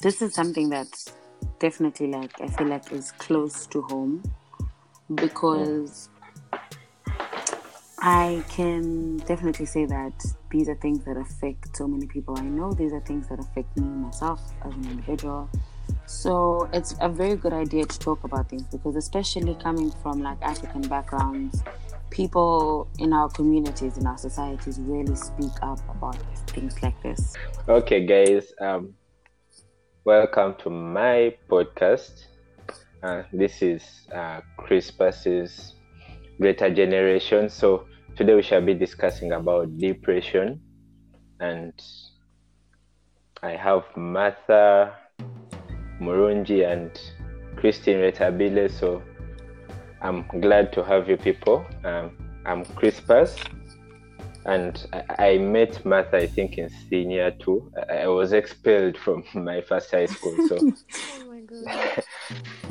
this is something that's definitely like I feel like is close to home because I can definitely say that these are things that affect so many people I know. These are things that affect me myself as an individual. So it's a very good idea to talk about things because, especially coming from like African backgrounds, people in our communities, in our societies, really speak up about things like this. Okay, guys, um, welcome to my podcast. Uh, this is uh, Crispus's Greater Generation. So today we shall be discussing about depression, and I have Martha Murungi and Christine Rethabile. So I'm glad to have you people. Um, I'm Chris Crispus, and I, I, met Martha, I think, in senior two. I, I was expelled from my first high school. So oh that,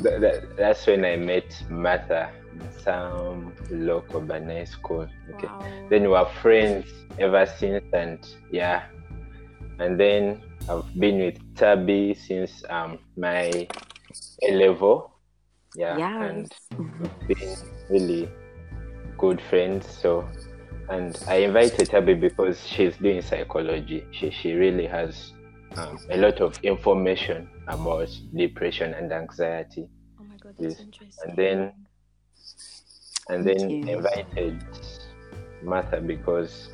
that, that's when I met Martha in some local Banai school. Okay. Wow. Then we were friends ever since, and yeah. And then I've been with Tabby since um, my A level. Yeah. Yes. And we've been really good friends. So, and I invited Tabby because she's doing psychology. She, she really has um, a lot of information about depression and anxiety. Oh my God, that's interesting. And then, and then invited Martha because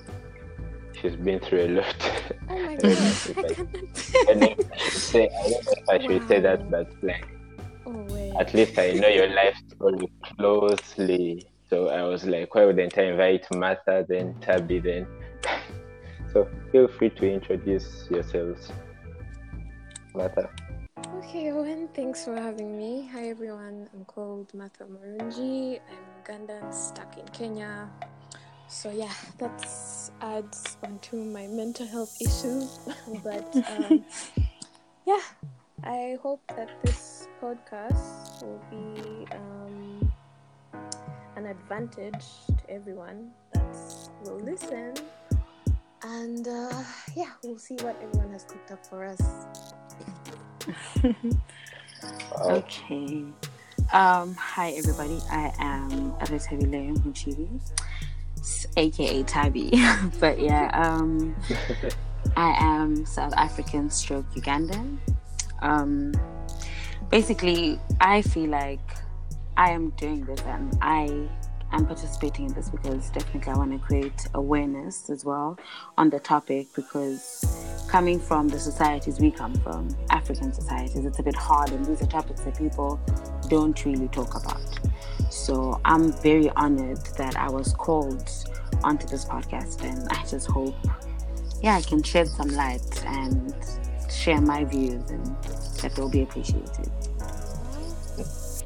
she's been through a lot. Oh my god! I, say, I don't know if I should wow. say that, but like, oh, at least I know your life story closely. So I was like, why wouldn't I invite Martha, then Tabby, then? so feel free to introduce yourselves, Martha. Okay, Owen, thanks for having me. Hi everyone, I'm called Martha Murungi. I'm Ugandan, stuck in Kenya. So yeah, that adds onto my mental health issues. but um, yeah, I hope that this podcast will be um, an advantage to everyone that will listen. And uh, yeah, we'll see what everyone has cooked up for us. okay. Um, hi everybody. I am Rethabile Muchibi aka Tabby. but yeah, um, I am South African stroke Ugandan. Um, basically, I feel like I am doing this and I am participating in this because definitely I want to create awareness as well on the topic because coming from the societies we come from, African societies, it's a bit hard and these are topics that people don't really talk about. So I'm very honored that I was called onto this podcast, and I just hope, yeah, I can shed some light and share my views, and that will be appreciated.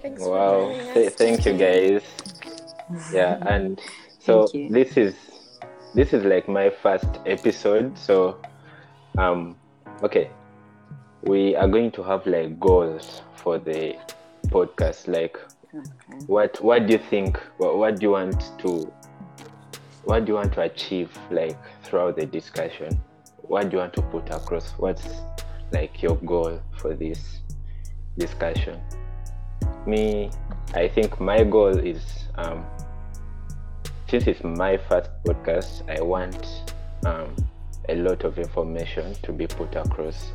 Thanks wow, Th- thank you guys. Yeah, and so this is this is like my first episode. So, um, okay, we are going to have like goals for the podcast, like Okay. What What do you think? What, what do you want to What do you want to achieve like throughout the discussion? What do you want to put across? What's like your goal for this discussion? Me, I think my goal is um, since it's my first podcast, I want um, a lot of information to be put across.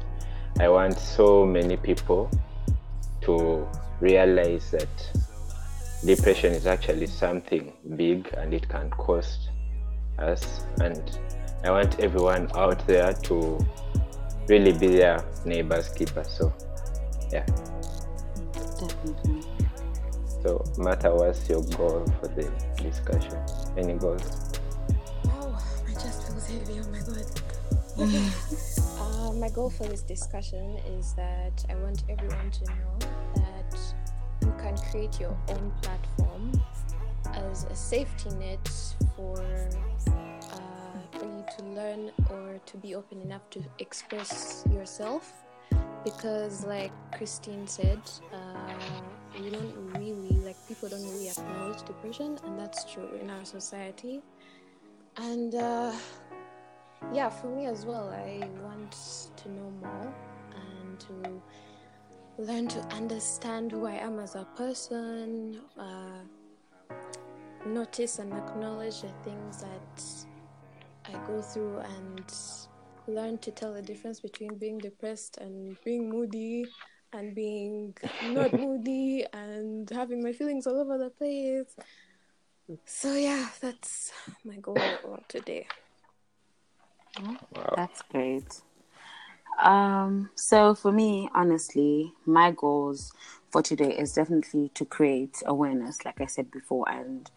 I want so many people to realize that depression is actually something big and it can cost us. And i want everyone out there to really be their neighbor's keeper. So yeah definitely so Martha what's your goal for the discussion any goals? Oh my chest feels heavy oh my god. Uh, my goal for this discussion is that i want everyone to know that you can create your own platform as a safety net for uh, for you to learn or to be open enough to express yourself because like christine said uh, we don't really like people don't really acknowledge depression and that's true in our society. And uh, yeah for me as well i want to know more and to learn to understand who I am as a person, uh, notice and acknowledge the things that I go through, and learn to tell the difference between being depressed and being moody, and being not moody, and having my feelings all over the place. So, yeah, that's my goal today. Wow. That's great. Um, so for me, honestly, my goals for today is definitely to create awareness, like I said before, and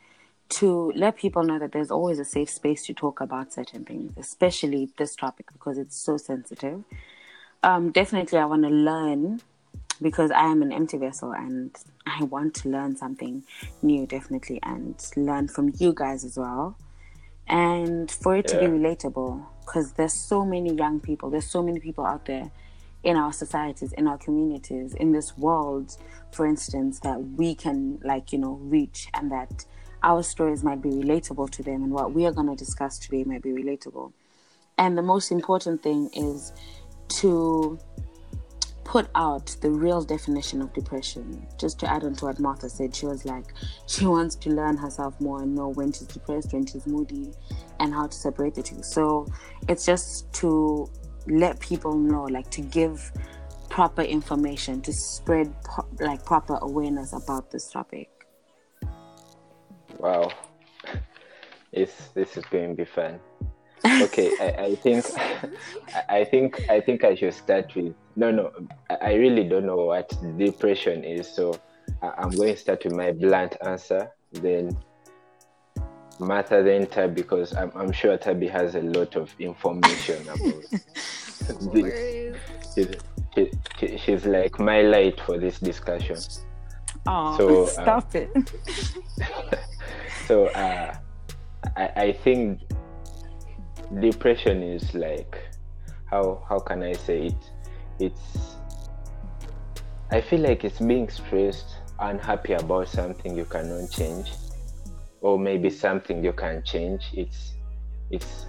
to let people know that there's always a safe space to talk about certain things, especially this topic because it's so sensitive. Um, definitely, I want to learn because I am an empty vessel and I want to learn something new, definitely, and learn from you guys as well. And for it to be relatable, because there's so many young people, there's so many people out there in our societies, in our communities, in this world, for instance, that we can, like, you know, reach and that our stories might be relatable to them and what we are going to discuss today might be relatable. And the most important thing is to put out the real definition of depression. Just to add on to what Martha said, she was like, she wants to learn herself more and know when she's depressed, when she's moody, and how to separate the two. So it's just to let people know, like to give proper information, to spread po- like proper awareness about this topic. Wow. This this is going to be fun. Okay, I, I think I think I think I should start with no no I really don't know what depression is, so I'm going to start with my blunt answer. Then Martha then Tab because I'm I'm sure Tabby has a lot of information about this. She's, she, she, she's like my light for this discussion. Oh, So, stop uh, it. So uh, I, I think depression is like how how can I say it? It's I feel like it's being stressed, unhappy about something you cannot change, or maybe something you can change. It's it's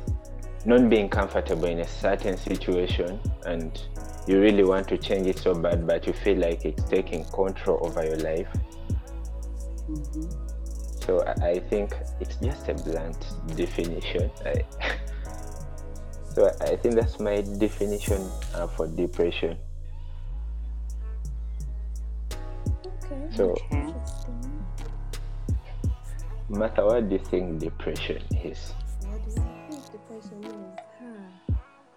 not being comfortable in a certain situation and you really want to change it so bad but you feel like it's taking control over your life Mhm. So I, I think it's just a blunt definition. I, so I, think that's my definition uh, for depression. Okay. So, Okay. Martha, what do you think depression is? What do I think depression is? Huh.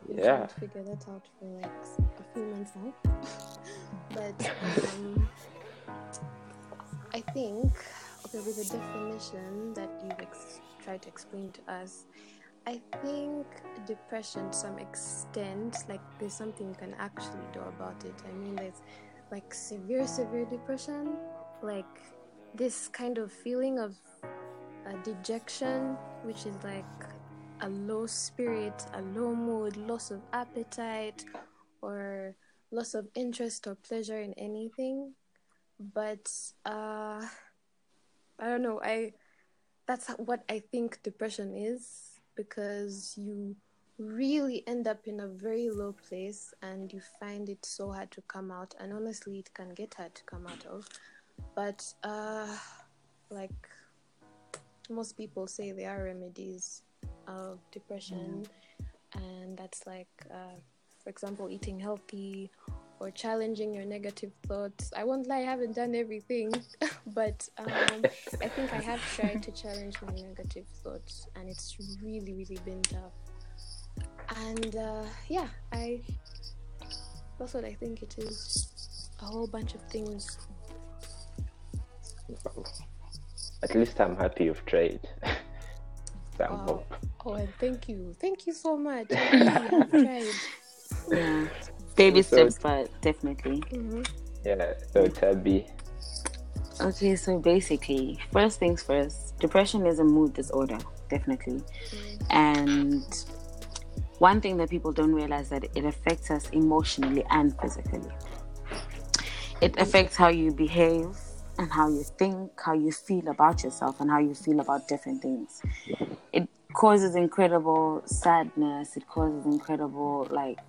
Yeah. figure that out for like a few months now. but um, I think, okay, with the definition that you've ex- tried to explain to us, I think depression, to some extent, like there's something you can actually do about it. I mean, there's like severe, severe depression, like this kind of feeling of uh, dejection, which is like a low spirit, a low mood, loss of appetite, or loss of interest or pleasure in anything. But uh, I don't know. I that's what I think depression is because you really end up in a very low place and you find it so hard to come out. And honestly, it can get hard to come out of. But uh, like most people say there are remedies of depression and that's like uh, for example eating healthy or challenging your negative thoughts i won't lie i haven't done everything but um, i think i have tried to challenge my negative thoughts and it's really really been tough and uh, yeah i that's what i think it is a whole bunch of things At least I'm happy you've tried. Some Wow. hope. oh and thank you thank you so much i really have tried Yeah. Baby So- steps, but definitely. hmm Yeah, so Tabby, Okay, so basically, first things first, depression is a mood disorder, definitely. And one thing that people don't realize that it affects us emotionally and physically. It affects how you behave and how you think, how you feel about yourself and how you feel about different things. It causes incredible sadness, it causes incredible like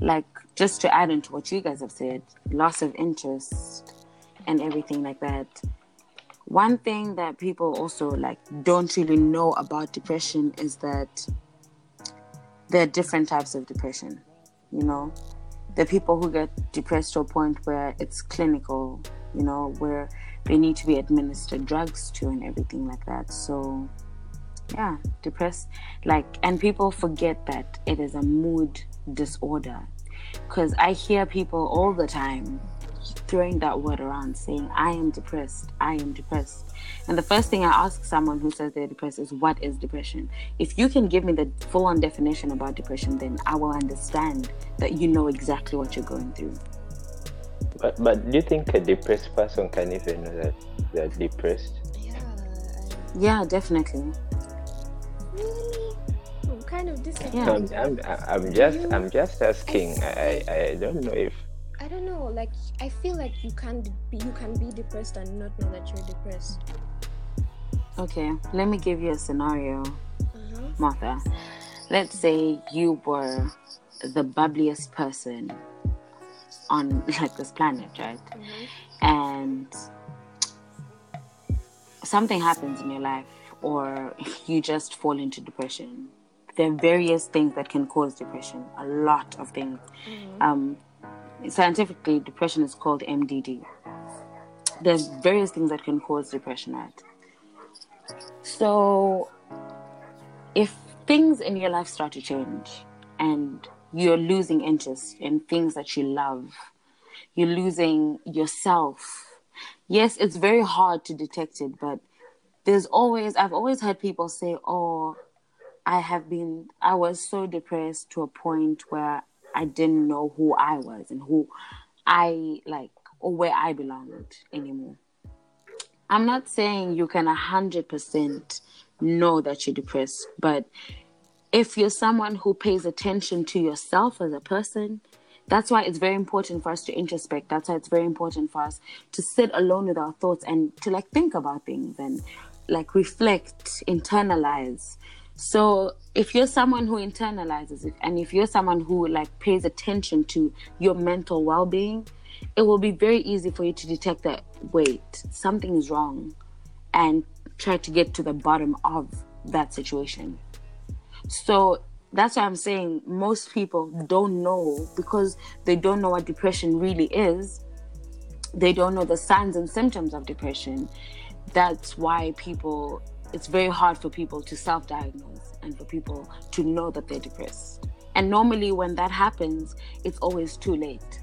like just to add into what you guys have said, loss of interest and everything like that. One thing that people also like don't really know about depression is that there are different types of depression. You know, are people who get depressed to a point where it's clinical. You know, where they need to be administered drugs to and everything like that. So, yeah, depressed. Like, and people forget that it is a mood disorder because I hear people all the time throwing that word around saying, I am depressed, I am depressed. And the first thing I ask someone who says they're depressed is, What is depression? If you can give me the full on definition about depression, then I will understand that you know exactly what you're going through. But, but do you think a depressed person can even know that they're depressed? Yeah. Yeah, definitely. Really? I'm kind of disagree. Yeah. I'm, I'm, I'm just I'm just asking. I, I, I don't know if I don't know. Like I feel like you can be you can be depressed and not know that you're depressed. Okay, let me give you a scenario, Uh-huh. Martha. Let's say you were the bubbliest person on like this planet, right? Mm-hmm. and something happens in your life or you just fall into depression there are various things that can cause depression a lot of things. Um, scientifically depression is called mdd there's various things that can cause depression right so if things in your life start to change and you're losing interest in things that you love you're losing yourself. Yes, it's very hard to detect it, but there's always, I've always heard people say, Oh, I have been, I was so depressed to a point where I didn't know who I was and who I like or where I belonged anymore. I'm not saying you can 100% know that you're depressed, but if you're someone who pays attention to yourself as a person, that's why it's very important for us to introspect. That's why it's very important for us to sit alone with our thoughts and to like think about things and like reflect, internalize. So if you're someone who internalizes it and if you're someone who like pays attention to your mental well-being, it will be very easy for you to detect that wait, something is wrong and try to get to the bottom of that situation. So that's why I'm saying most people don't know because they don't know what depression really is. They don't know the signs and symptoms of depression. That's why people, it's very hard for people to self diagnose and for people to know that they're depressed. And normally, when that happens, it's always too late.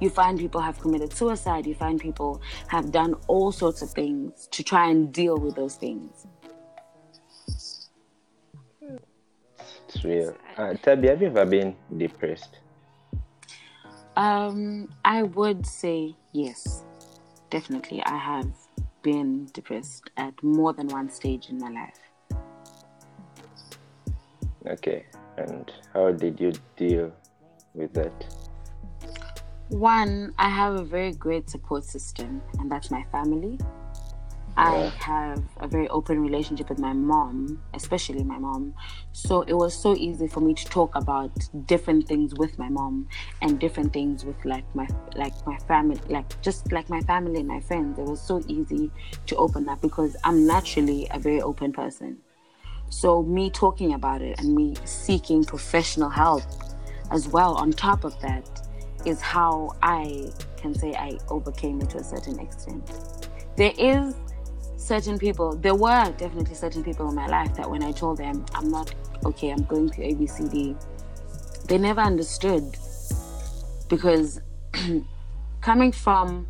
You find people have committed suicide, you find people have done all sorts of things to try and deal with those things. it's real. Uh, Tabby, have you ever been depressed? Um, I would say yes, definitely. I have been depressed at more than one stage in my life. Okay, and how did you deal with that? One, I have a very great support system, and that's my family. I have a very open relationship with my mom, especially my mom. So it was so easy for me to talk about different things with my mom and different things with like my like my family, like just like my family and my friends. It was so easy to open up because I'm naturally a very open person. So me talking about it and me seeking professional help as well on top of that is how I can say I overcame it to a certain extent. There is certain people, there were definitely certain people in my life that when I told them I'm not okay, I'm going to ABCD, they never understood because coming from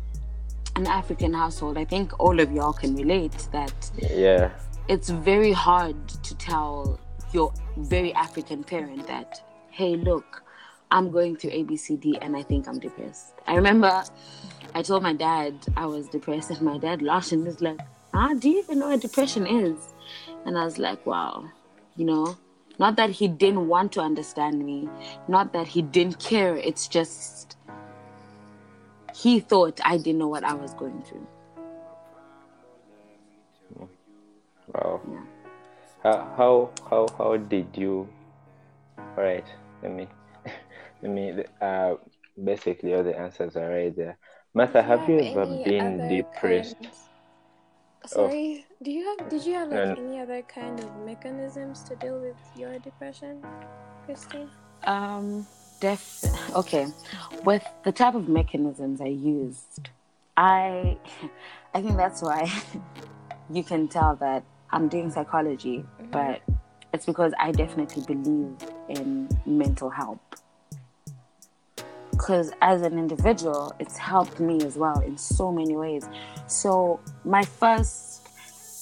an African household, I think all of y'all can relate that Yeah, it's very hard to tell your very African parent that, hey, look, I'm going through ABCD and I think I'm depressed. I remember I told my dad I was depressed, and my dad laughed and was like, ah, do you even know what depression is? And I was like, wow, you know, not that he didn't want to understand me, not that he didn't care, it's just he thought I didn't know what I was going through. wow. Yeah. How how how how did you? All right, let me. let me. uh, basically all the answers are right there. Martha, have you ever been depressed? Kind... Sorry, oh. do you have? Did you have like any other kind of mechanisms to deal with your depression, Christine? Um, def. Okay, with the type of mechanisms I used, I, I think that's why you can tell that I'm doing psychology, mm-hmm. but it's because I definitely believe in mental health. Because as an individual, it's helped me as well in so many ways. So my first,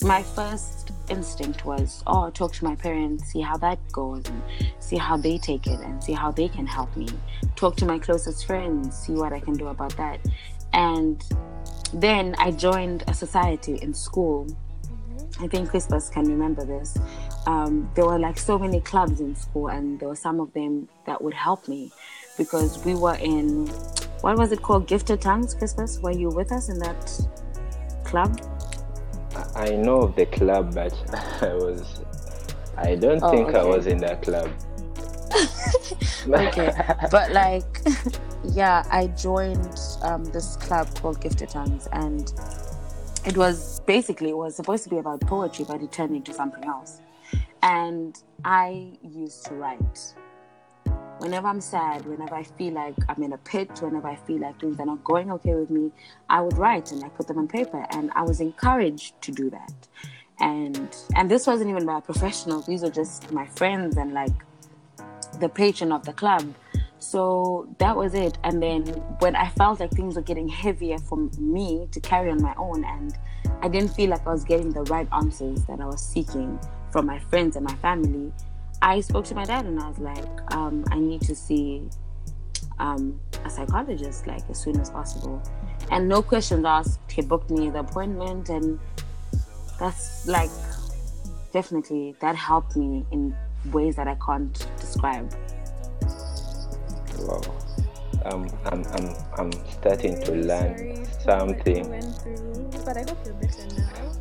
my first instinct was, oh, talk to my parents, see how that goes, and see how they take it, and see how they can help me. Talk to my closest friends, see what I can do about that. And then I joined a society in school I think Crispus can remember this. Um, there were like so many clubs in school, and there were some of them that would help me because we were in what was it called? Gifted Tongues, christmas Were you with us in that club? I know of the club, but I was. I don't oh, think okay. I was in that club. okay, but like, yeah, I joined um, this club called Gifted Tongues, and it was basically it was supposed to be about poetry, but it turned into something else. And I used to write. Whenever I'm sad, whenever I feel like I'm in a pit, whenever I feel like things are not going okay with me, I would write and I put them on paper. And I was encouraged to do that. And and this wasn't even by professionals; these were just my friends and like the patron of the club so that was it. And then when I felt like things were getting heavier for me to carry on my own, and I didn't feel like I was getting the right answers that I was seeking from my friends and my family, I spoke to my dad and I was like, um, I need to see um, a psychologist like as soon as possible. And no questions asked, he booked me the appointment, and that's like definitely that helped me in ways that I can't describe. Wow. Um, I'm, I'm, I'm starting to learn something. but I hope you're better now.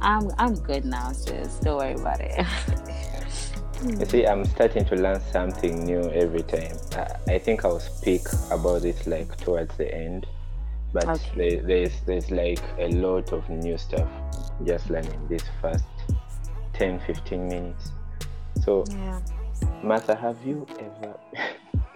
I'm, I'm good now, sis. Don't worry about it. You see, I'm starting to learn something new every time. I, I think I'll speak about it like towards the end, but okay. there, there's there's like a lot of new stuff just learning this first 10 15 minutes. So, yeah. Martha, have you ever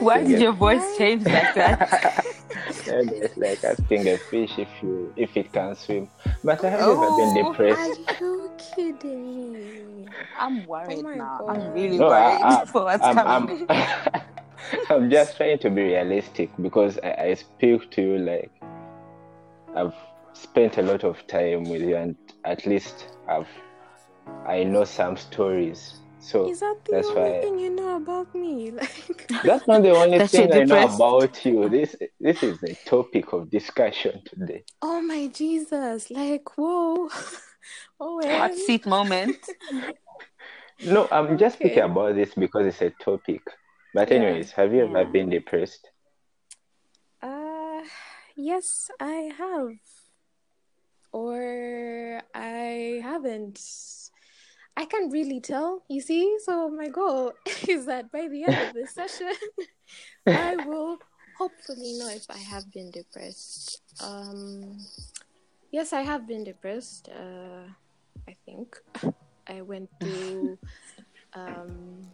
Why did your voice change like that? yeah, it's like asking a fish if you if it can swim. But I have oh, never been depressed. Are you kidding me? I'm worried oh now. God. I'm really no, worried I, I, for what's I'm, coming. I'm, I'm, just trying to be realistic because I, I speak to you like I've spent a lot of time with you and at least I've I know some stories so is that the that's only why thing you know about me? Like that's not the only thing I know about you. This this is the topic of discussion today. Oh my Jesus! Like whoa, oh hot seat moment. no, I'm just okay. speaking about this because it's a topic. But yeah. anyways, have you yeah. ever been depressed? Uh, yes, I have, or I haven't I can't really tell, you see. So my goal is that by the end of this session, I will hopefully know if I have been depressed. Um, yes, I have been depressed. Uh, I think I went through um,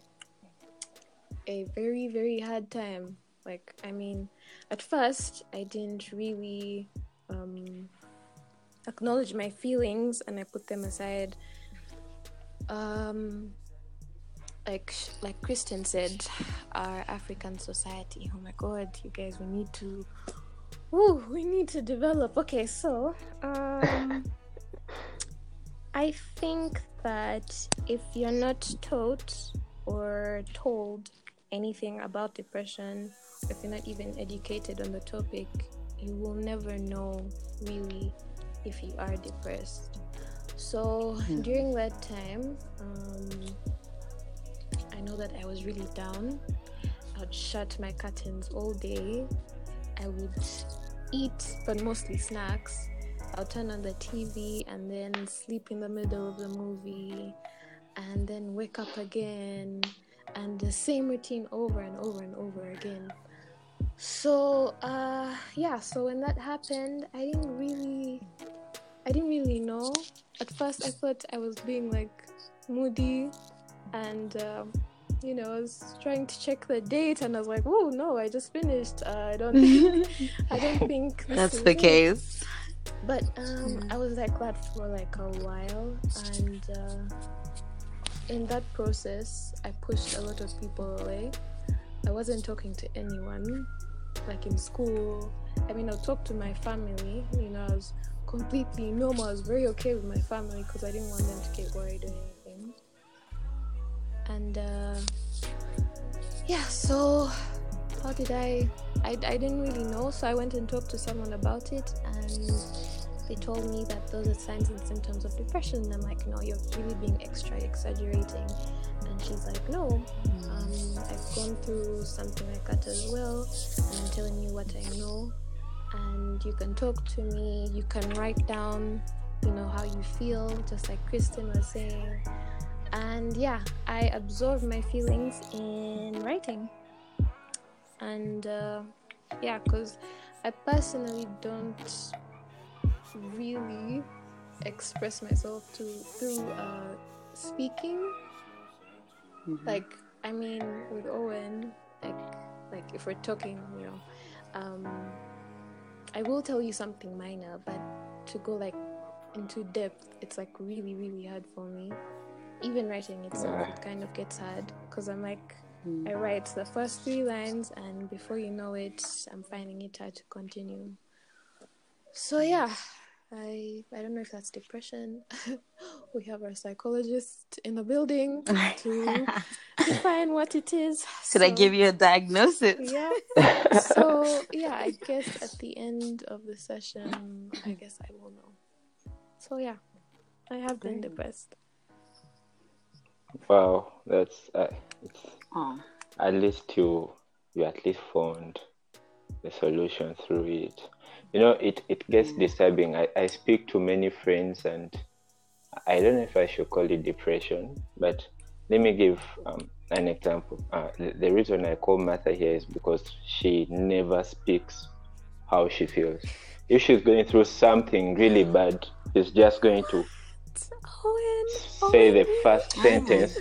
a very very hard time. Like I mean, at first I didn't really um, acknowledge my feelings, and I put them aside um, like like Christian said, our African society. Oh my God, you guys, we need to. Ooh, we need to develop. Okay, so um, I think that if you're not taught or told anything about depression, if you're not even educated on the topic, you will never know really if you are depressed. So mm. during that time, um, I know that I was really down. I'd shut my curtains all day. I would eat, but mostly snacks. I'll turn on the TV and then sleep in the middle of the movie and then wake up again and the same routine over and over and over again. So uh, yeah, so when that happened, I didn't really, I didn't really know. At first, I thought I was being like moody, and um, you know, I was trying to check the date, and I was like, oh no, I just finished. Uh, I don't, think, I don't think that's the it. case. But um, I was like that for like a while, and uh, in that process, I pushed a lot of people away. I wasn't talking to anyone, like in school. I mean, I'll talk to my family. You know, I was completely normal. I was very okay with my family because I didn't want them to get worried or anything. And uh, yeah, so how did I, I? I didn't really know, so I went and talked to someone about it, and they told me that those are signs and symptoms of depression. And I'm like, no, you're really being extra exaggerating. And she's like, no, um, I've gone through something like that as well. And I'm telling you what I know. And you can talk to me, you can write down, you know, how you feel, just like Kristen was saying. And yeah, I absorb my feelings in writing. And uh, yeah, because I personally don't really express myself to through uh, speaking. Mm-hmm. Like I mean, with Owen, like like if we're talking, you know, um, I will tell you something minor, but to go like into depth, it's like really really hard for me. Even writing itself, it kind of gets hard because I'm like. Mm. I write the first three lines, and before you know it, I'm finding it hard to continue. So yeah, I I don't know if that's depression. we have our psychologist in the building to define what it is. Should so, I give you a diagnosis? Yeah. So yeah, I guess at the end of the session, I guess I will know. So yeah, I have been depressed. Wow, that's uh, it's, oh. at least you you at least found the solution through it you know it, it gets disturbing. I, I speak to many friends and i don't know if i should call it depression but let me give um, an example. Uh, the, the, reason i call martha here is because she never speaks how she feels. If she's going through something really bad she's just going to Owen, say Owen. the first sentence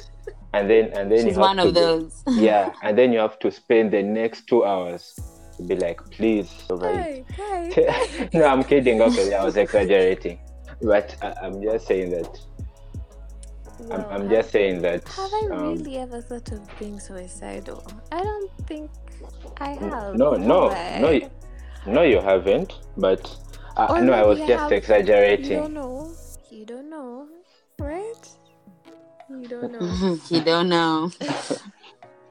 and then and then she's you have one to of those. Yeah and then you have to spend the next two hours to be like, please Hey, hey. no, I'm kidding. Okay, I was exaggerating, but I, am just saying that. I'm, I'm have, just saying that. Have I um, really ever thought of being suicidal? I don't think I have. No, no, no, no, you haven't. But uh, no, I was just have, exaggerating. You don't know. You don't know, right? You don't know. you don't know.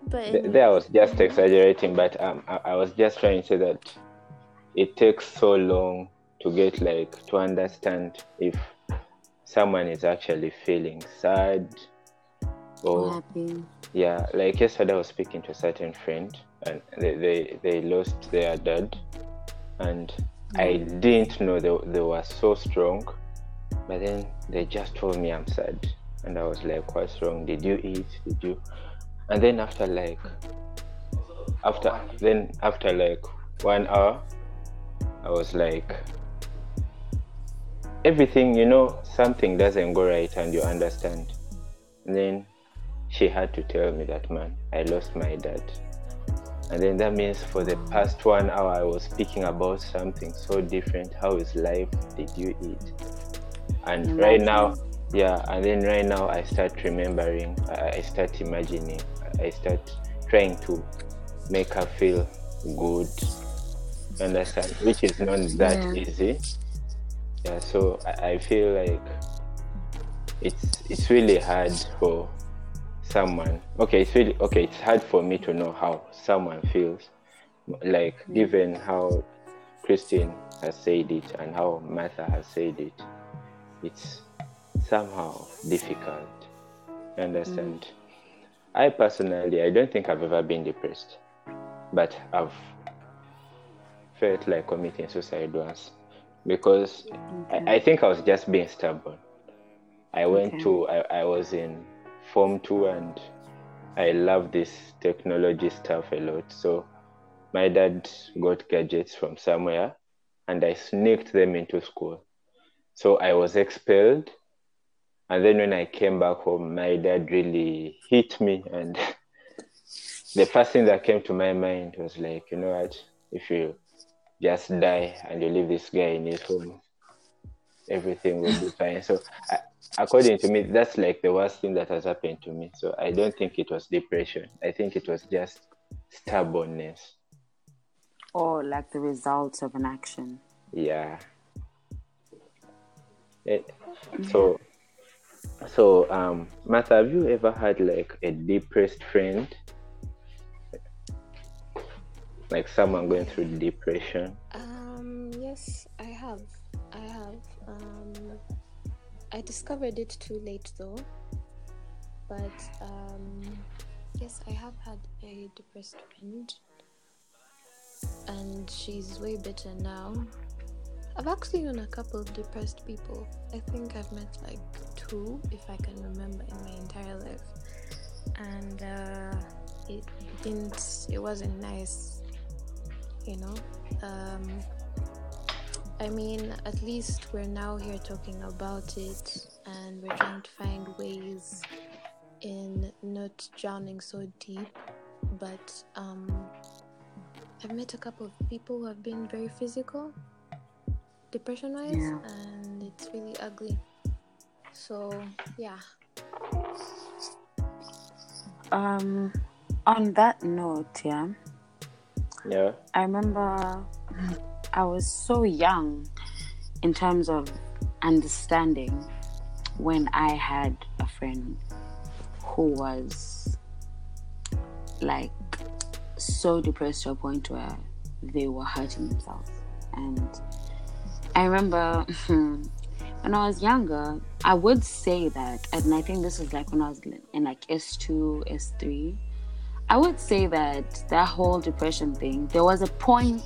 But there I was just exaggerating, but um, I, I was just trying to say that it takes so long to get like to understand if someone is actually feeling sad or happy. Yeah, like yesterday I was speaking to a certain friend and they they, they lost their dad and mm. I didn't know they, they were so strong. But then they just told me I'm sad. And I was like, What's wrong? Did you eat? Did you and then after like after then after like one hour i was like everything you know something doesn't go right and you understand. And then she had to tell me that man i lost my dad. And then that means for the past one hour i was speaking about something so different. How is life? Did you eat? And right now yeah and then right now i start remembering i start imagining I start trying to make her feel good. Understand? Which is not that yeah. easy. Yeah, so I, I feel like it's it's really hard for someone. Okay, it's really okay. It's hard for me to know how someone feels. Like given how Christine has said it and how Martha has said it, it's somehow difficult. Understand? Mm. I personally, I don't think I've ever been depressed, but I've felt like committing suicide once because okay. I, I, think I was just being stubborn. I went okay. to, I, I was in Form 2 and I love this technology stuff a lot. So my dad got gadgets from somewhere and I sneaked them into school. So I was expelled. And then when I came back home, my dad really hit me. And the first thing that came to my mind was like, you know what? If you just die and you leave this guy in his home, everything will be fine. So, I, according to me, that's like the worst thing that has happened to me. So, I don't think it was depression. I think it was just stubbornness. Or like the results of an action. Yeah. Eh, it, so, so um, Martha, have you ever had like a depressed friend? Like someone going through depression? Um, yes, I have. I have. Um, I discovered it too late though. But um, yes, I have had a depressed friend, and she's way better now. I've actually known a couple of depressed people. I think I've met like two, if I can remember, in my entire life, and uh, it didn't. It wasn't nice, you know. Um, I mean, at least we're now here talking about it, and we're trying to find ways in not drowning so deep. But um, I've met a couple of people who have been very physical depression wise Yeah. and it's really ugly so yeah Um, on that note, yeah, Yeah. I remember I was so young in terms of understanding when I had a friend who was like so depressed to a point where they were hurting themselves. And I remember hmm, when I was younger, I would say that, and I think this was like when I was in like S2, S3. I would say that that whole depression thing, there was a point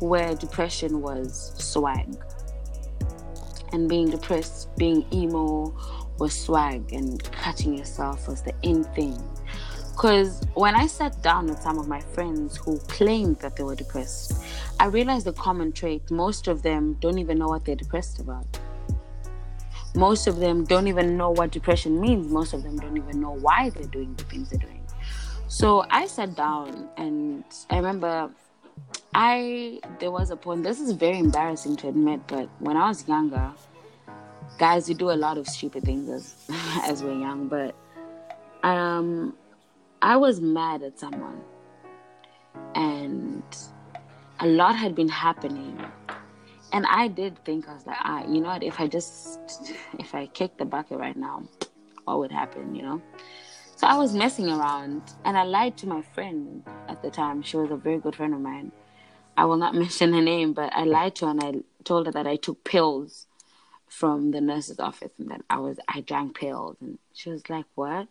where depression was swag. And being depressed, being emo was swag, and cutting yourself was the in thing. Because when I sat down with some of my friends who claimed that they were depressed, I realized the common trait most of them don't even know what they're depressed about. Most of them don't even know what depression means. Most of them don't even know why they're doing the things they're doing. So I sat down and I remember I there was a point this is very embarrassing to admit, but when I was younger, guys we do a lot of stupid things as as we're young, but um I was mad at someone and a lot had been happening and I did think I was like, ah, you know what, if I just if I kick the bucket right now, what would happen, you know? So I was messing around and I lied to my friend at the time. She was a very good friend of mine. I will not mention her name, but I lied to her and I told her that I took pills from the nurse's office and that I was I drank pills and she was like, What?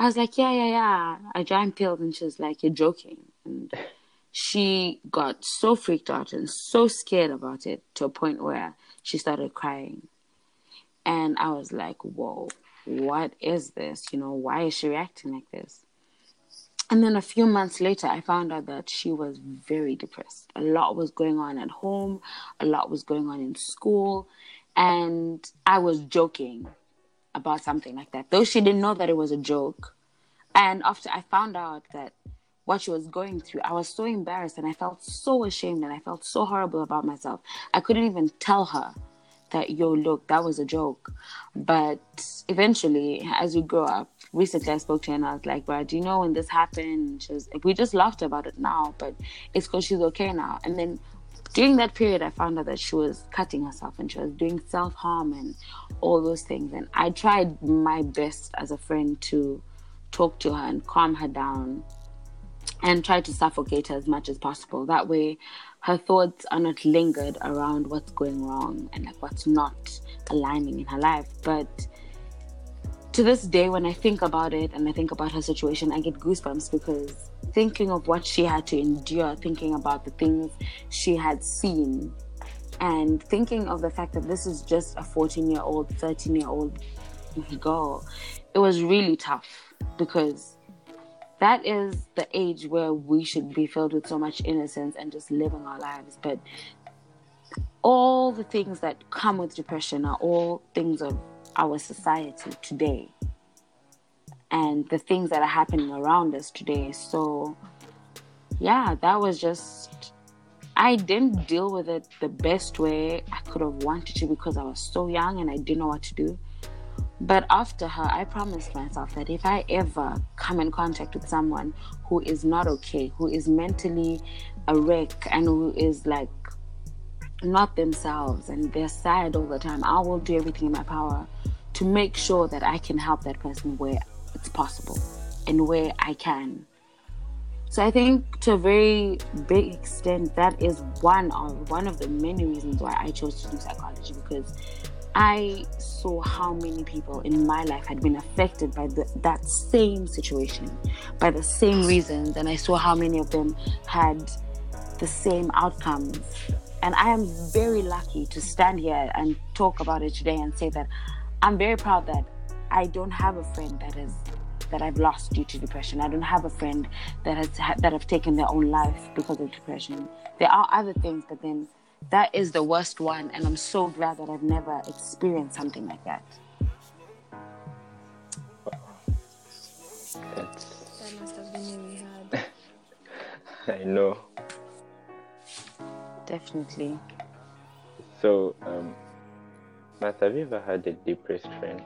I was like, Yeah, yeah, yeah. I drank pills and she was like, You're joking and she got so freaked out and so scared about it to a point where she started crying. And I was like, Whoa, what is this? You know, why is she reacting like this? And then a few months later, I found out that she was very depressed. A lot was going on at home, a lot was going on in school. And I was joking about something like that, though she didn't know that it was a joke. And after I found out that what she was going through, I was so embarrassed and I felt so ashamed and I felt so horrible about myself. I couldn't even tell her that, yo, look, that was a joke. But eventually, as we grow up, recently I spoke to her and I was like, bro, do you know when this happened? She was we just laughed about it now, but it's because she's okay now. And then during that period, I found out that she was cutting herself and she was doing self harm and all those things. And I tried my best as a friend to talk to her and calm her down and try to suffocate her as much as possible. That way, her thoughts are not lingered around what's going wrong and like what's not aligning in her life. But to this day, when I think about it and I think about her situation, I get goosebumps because thinking of what she had to endure, thinking about the things she had seen, and thinking of the fact that this is just a 14 year old, 13 year old girl, it was really tough because that is the age where we should be filled with so much innocence and just living our lives. But all the things that come with depression are all things of our society today and the things that are happening around us today. So, yeah, that was just. I didn't deal with it the best way I could have wanted to because I was so young and I didn't know what to do. But after her, I promised myself that if I ever come in contact with someone who is not okay, who is mentally a wreck, and who is like not themselves and they're sad all the time, I will do everything in my power to make sure that I can help that person where it's possible and where I can. So I think to a very big extent that is one of one of the many reasons why I chose to do psychology because I saw how many people in my life had been affected by the, that same situation, by the same reasons, and I saw how many of them had the same outcomes. And I am very lucky to stand here and talk about it today and say that I'm very proud that I don't have a friend that is that I've lost due to depression. I don't have a friend that has that have taken their own life because of depression. There are other things, but then that is the worst one, and I'm so glad that I've never experienced something like that. That must have been really hard. I know. Definitely. So, um, Matt, have you ever had a depressed friend?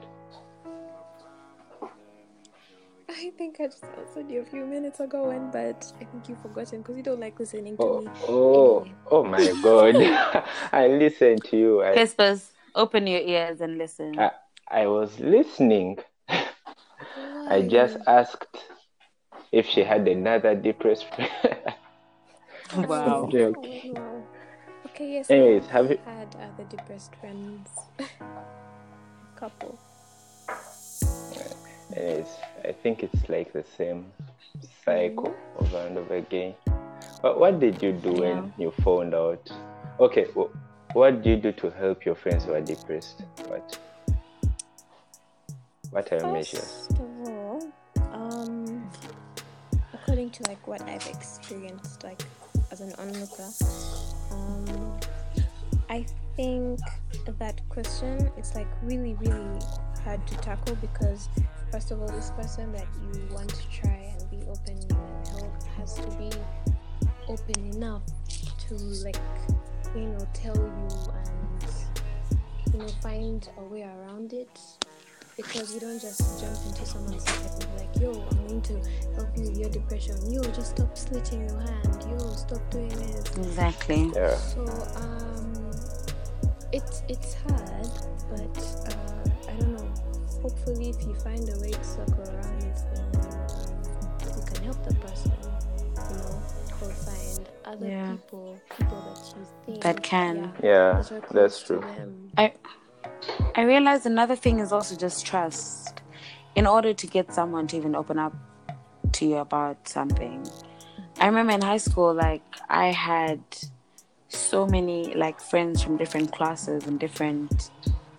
I think I just answered you a few minutes ago, and but I think you've forgotten because you don't like listening to Oh, me. oh, Anyway. oh my God! I listened to you. I, Crispus, open your ears and listen. I, I was listening. I just asked if she had another depressed friend. wow. Okay, okay. wow. Okay, yes. Anyways, I've you- had other depressed friends? Couple. Anyways, I think it's like the same cycle over and over again. But what did you do when you found out? Okay, wh- what do you do to help your friends who are depressed? What? What are your measures? First of all, um, according to like what I've experienced, like as an onlooker, um, I think that question is like really, really hard to tackle because first of all, this person that you want to try and be open and help has to be open enough to like you know tell you and you know find a way around it because you don't just jump into someone's life and be like, yo, I'm going to help you with your depression. Yo, just stop slitting your hand. Yo, stop doing this. Exactly. Yeah. So, um, it's it's hard, but uh, I don't know. Hopefully, if you find a way to circle around it, then you can help the person. You know, or find other Yeah. people, people that you think That can. yeah, Yeah, that that's true. I I realize another thing is also just trust. In order to get someone to even open up to you about something. I remember in high school, like I had so many like friends from different classes and different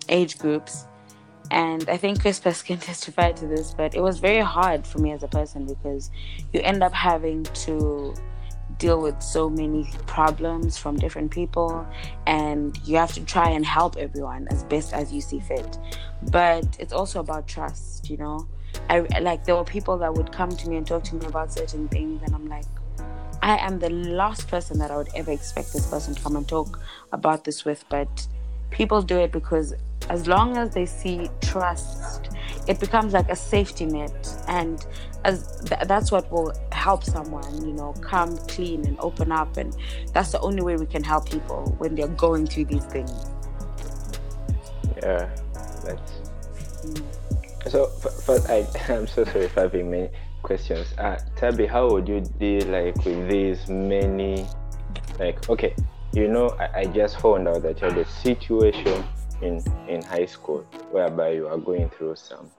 age groups. And I think Crispus can testify to this, but it was very hard for me as a person because you end up having to deal with so many problems from different people and you have to try and help everyone as best as you see fit but it's also about trust you know i like there were people that would come to me and talk to me about certain things and i'm like i am the last person that i would ever expect this person to come and talk about this with but people do it because as long as they see trust it becomes like a safety net. And as th- that's what will help someone you know come clean and open up. And that's the only way we can help people when they're going through these things. Yeah, that's mm. so. f- First, I I'm so sorry for having many questions. Uh, Thabi, how would you deal like with these many? Like, okay, you know, I, I just found out that you had a situation in in high school whereby you are going through some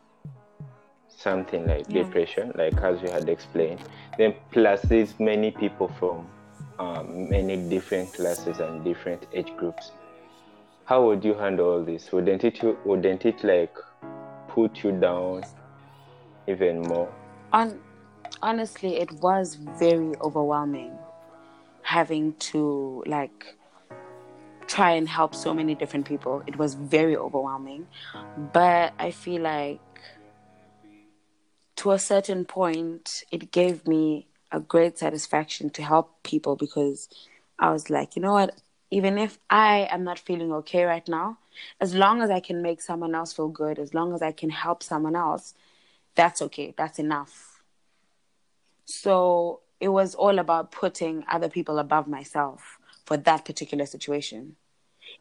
something like Yeah. depression, like as you had explained. Then plus these many people from um, many different classes and different age groups how would you handle all this? Wouldn't it wouldn't it like put you down even more? On honestly, it was very overwhelming having to like try and help so many different people. It was very overwhelming. But I feel like to a certain point, it gave me a great satisfaction to help people because I was like, you know what? Even if I am not feeling okay right now, as long as I can make someone else feel good, as long as I can help someone else, that's okay. That's enough. So it was all about putting other people above myself for that particular situation.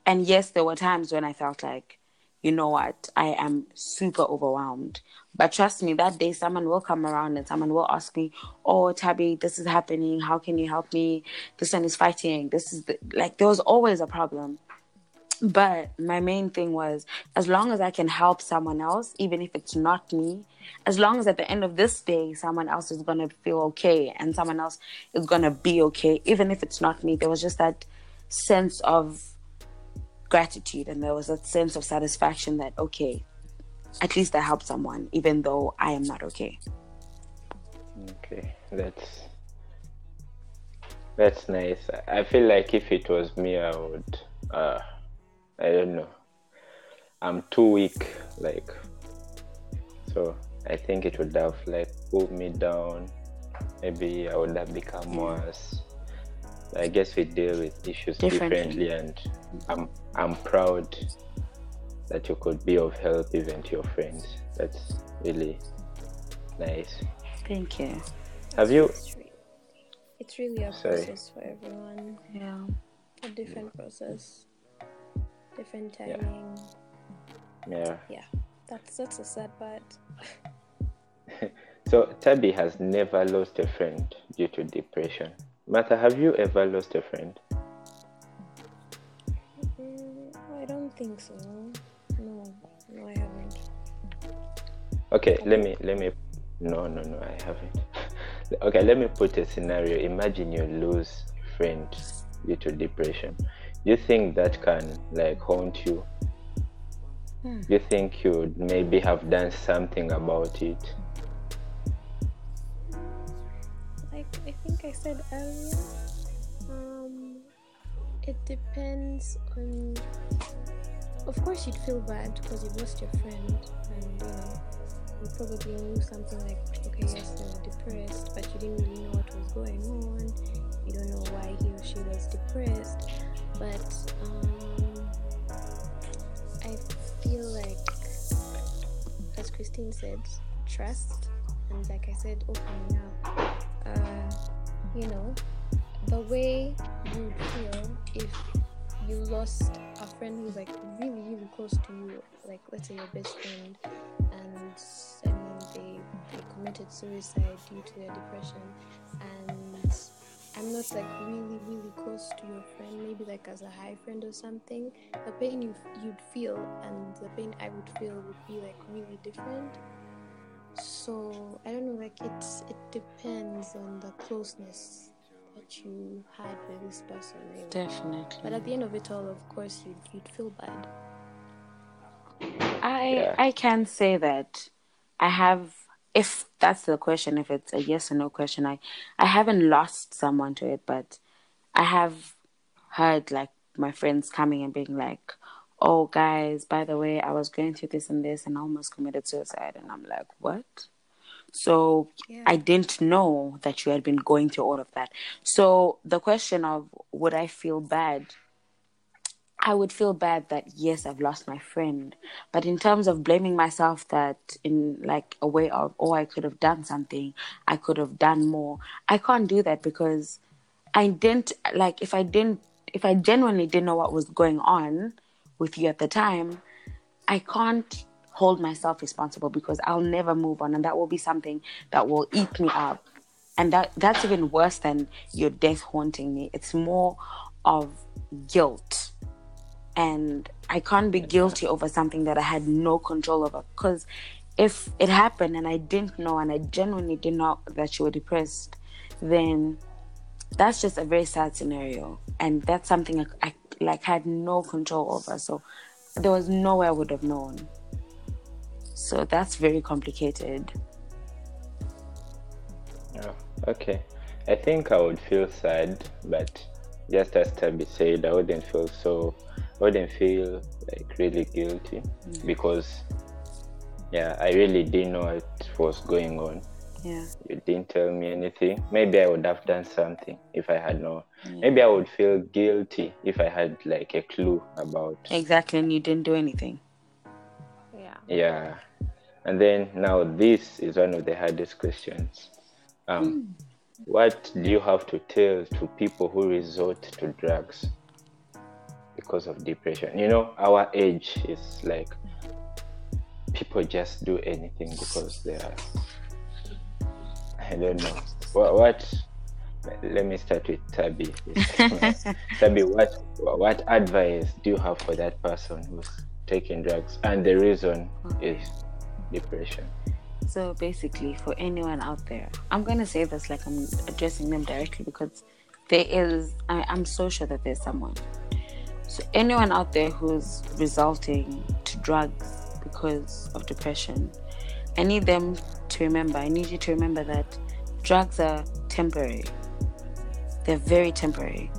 And yes, there were times when I felt like, you know what, I am super overwhelmed. But trust me, that day someone will come around and someone will ask me, Oh, Thabi, this is happening. How can you help me? This one is fighting. This is the, like, there was always a problem. But my main thing was as long as I can help someone else, even if it's not me, as long as at the end of this day, someone else is going to feel okay and someone else is going to be okay, even if it's not me, there was just that sense of gratitude and there was that sense of satisfaction that, okay, at least I helped someone, even though I am not okay. Okay, that's that's nice. I feel like if it was me, I would. Uh, I don't know. I'm too weak, like. So I think it would have like pulled me down. Maybe I would have become worse. I guess we deal with issues differently, differently and I'm I'm proud that you could be of help even to your friends. That's really nice. Thank you. Have you? It's really a Sorry. process for everyone. Yeah. A different process, different timing. Yeah. Yeah. yeah. That's that's a sad part. so Thabi has never lost a friend due to depression. Martha, have you ever lost a friend? Mm, I don't think so. No, no, I haven't. Okay, let me let me. No, no, no, I haven't. okay, let me put a scenario. Imagine you lose a friend due to depression. You think that can like haunt you? Hmm. You think you'd maybe have done something about it? Like I think I said earlier, um, it depends on. Of course, you'd feel bad because you've lost your friend, and you know, you probably knew something like, okay, yes, they were depressed, but you didn't really know what was going on. You don't know why he or she was depressed, but um, I feel like, as Christine said, trust, and like I said, opening up uh, you know, the way you feel if you lost a friend who's like really, really close to you, like let's say your best friend, and I mean they they committed suicide due to their depression, and I'm not like really, really close to your friend, maybe like as a high friend or something. The pain you you'd feel and the pain I would feel would be like really different so I don't know, like it's it depends on the closeness that you had with this person. Really. Definitely. But at the end of it all, of course, you'd you'd feel bad. I yeah. I can say that I have. If that's the question, if it's a yes or no question, I I haven't lost someone to it, but I have heard like my friends coming and being like, oh guys by the way i was going through this and this and I almost committed suicide and i'm like what so yeah. i didn't know that you had been going through all of that so the question of would i feel bad i would feel bad that yes i've lost my friend but in terms of blaming myself that in like a way of oh i could have done something i could have done more i can't do that because i didn't like if i didn't if i genuinely didn't know what was going on with you at the time, I can't hold myself responsible because I'll never move on and that will be something that will eat me up. And that that's even worse than your death haunting me. It's more of guilt. And I can't be guilty over something that I had no control over. Because if it happened and I didn't know and I genuinely didn't know that you were depressed, then that's just a very sad scenario. And that's something I, I like had no control over. So there was no way I would have known. So that's very complicated. Oh, okay. I think I would feel sad, but just as Thabi said, I wouldn't feel so. I wouldn't feel like really guilty Mm. because, yeah, I really didn't know what was going on. Yeah. You didn't tell me anything. Maybe I would have done something if I had known. Yeah. Maybe I would feel guilty if I had like a clue about. Exactly, and you didn't do anything. Yeah. Yeah. And then now this is one of the hardest questions. Um, what do you have to tell to people who resort to drugs because of depression? You know, our age is like people just do anything because they are. I don't know. What? what let me start with Thabi. Thabi, what what advice do you have for that person who's taking drugs and the reason is depression? So basically, for anyone out there, I'm gonna say this like I'm addressing them directly because there is. I, I'm so sure that there's someone. So anyone out there who's resulting to drugs because of depression, I need them to remember. I need you to remember that drugs are temporary. They're very temporary.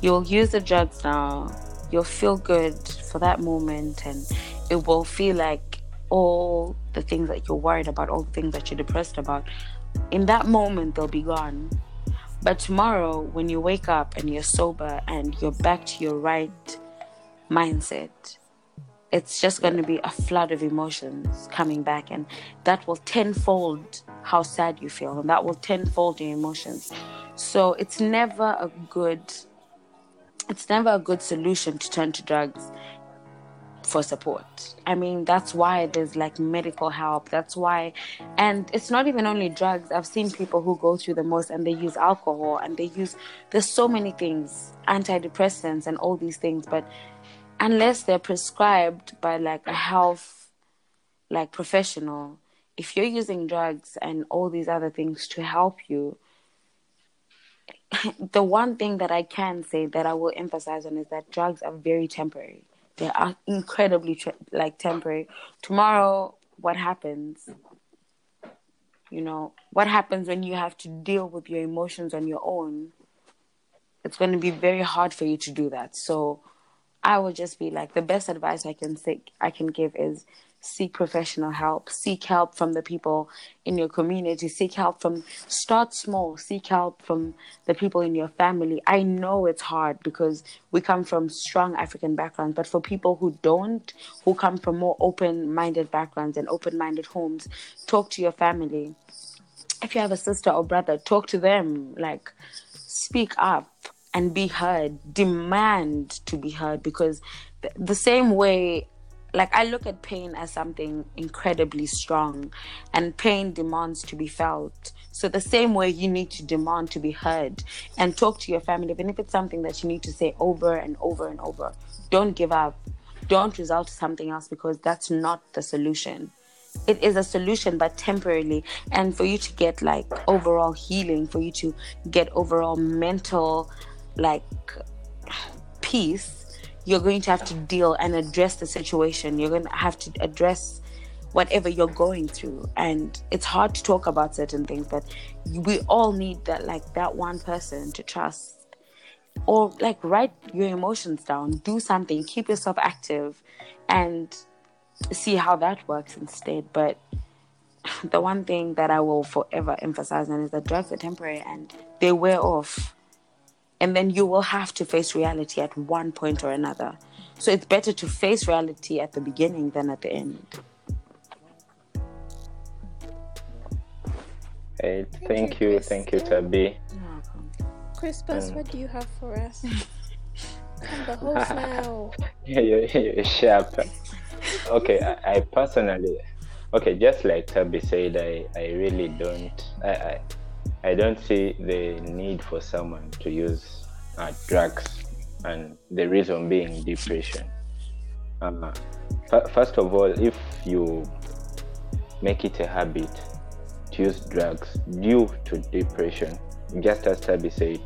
You'll use the drugs now. You'll feel good for that moment, and it will feel like all the things that you're worried about, all the things that you're depressed about, in that moment they'll be gone. But tomorrow, when you wake up and you're sober and you're back to your right mindset, it's just going to be a flood of emotions coming back, and that will tenfold how sad you feel, and that will tenfold your emotions. So it's never a good, it's never a good solution to turn to drugs for support. I mean, that's why there's like medical help. That's why, and it's not even only drugs. I've seen people who go through the most and they use alcohol and they use, there's so many things, antidepressants and all these things. But unless they're prescribed by like a health, like professional, if you're using drugs and all these other things to help you, the one thing that I can say that I will emphasize on is that drugs are very temporary. They are incredibly like temporary. Tomorrow, what happens? You know, what happens when you have to deal with your emotions on your own? It's going to be very hard for you to do that. So, I would just be like the best advice I can say I can give is seek professional help seek help from the people in your community seek help from start small seek help from the people in your family. I know it's hard because we come from strong african backgrounds but for people who don't who come from more open-minded backgrounds and open-minded homes talk to your family. If you have a sister or brother talk to them like speak up and be heard. Demand to be heard because the same way like I look at pain as something incredibly strong, and pain demands to be felt. So the same way you need to demand to be heard and talk to your family, even if it's something that you need to say over and over and over. Don't give up. Don't result to something else because that's not the solution. It is a solution, but temporarily. And for you to get like overall healing, for you to get overall mental like peace, you're going to have to deal and address the situation. You're going to have to address whatever you're going through. And it's hard to talk about certain things, but we all need that, like that one person to trust. Or like write your emotions down, do something, keep yourself active, and see how that works instead. But the one thing that I will forever emphasize on is that drugs are temporary and they wear off and then you will have to face reality at one point or another. So it's better to face reality at the beginning than at the end. Hey, Thank thank you, you, Chris. thank you, Thabi. Crispus, Um, what do you have for us? I'm the host now. Yeah, you're, you're sharp. Okay, I, I personally, okay, just like Thabi said, I, I really don't, I, I, I don't see the need for someone to use uh, drugs, and the reason being depression. Uh, f- first of all, if you make it a habit to use drugs due to depression, just as Thabi said,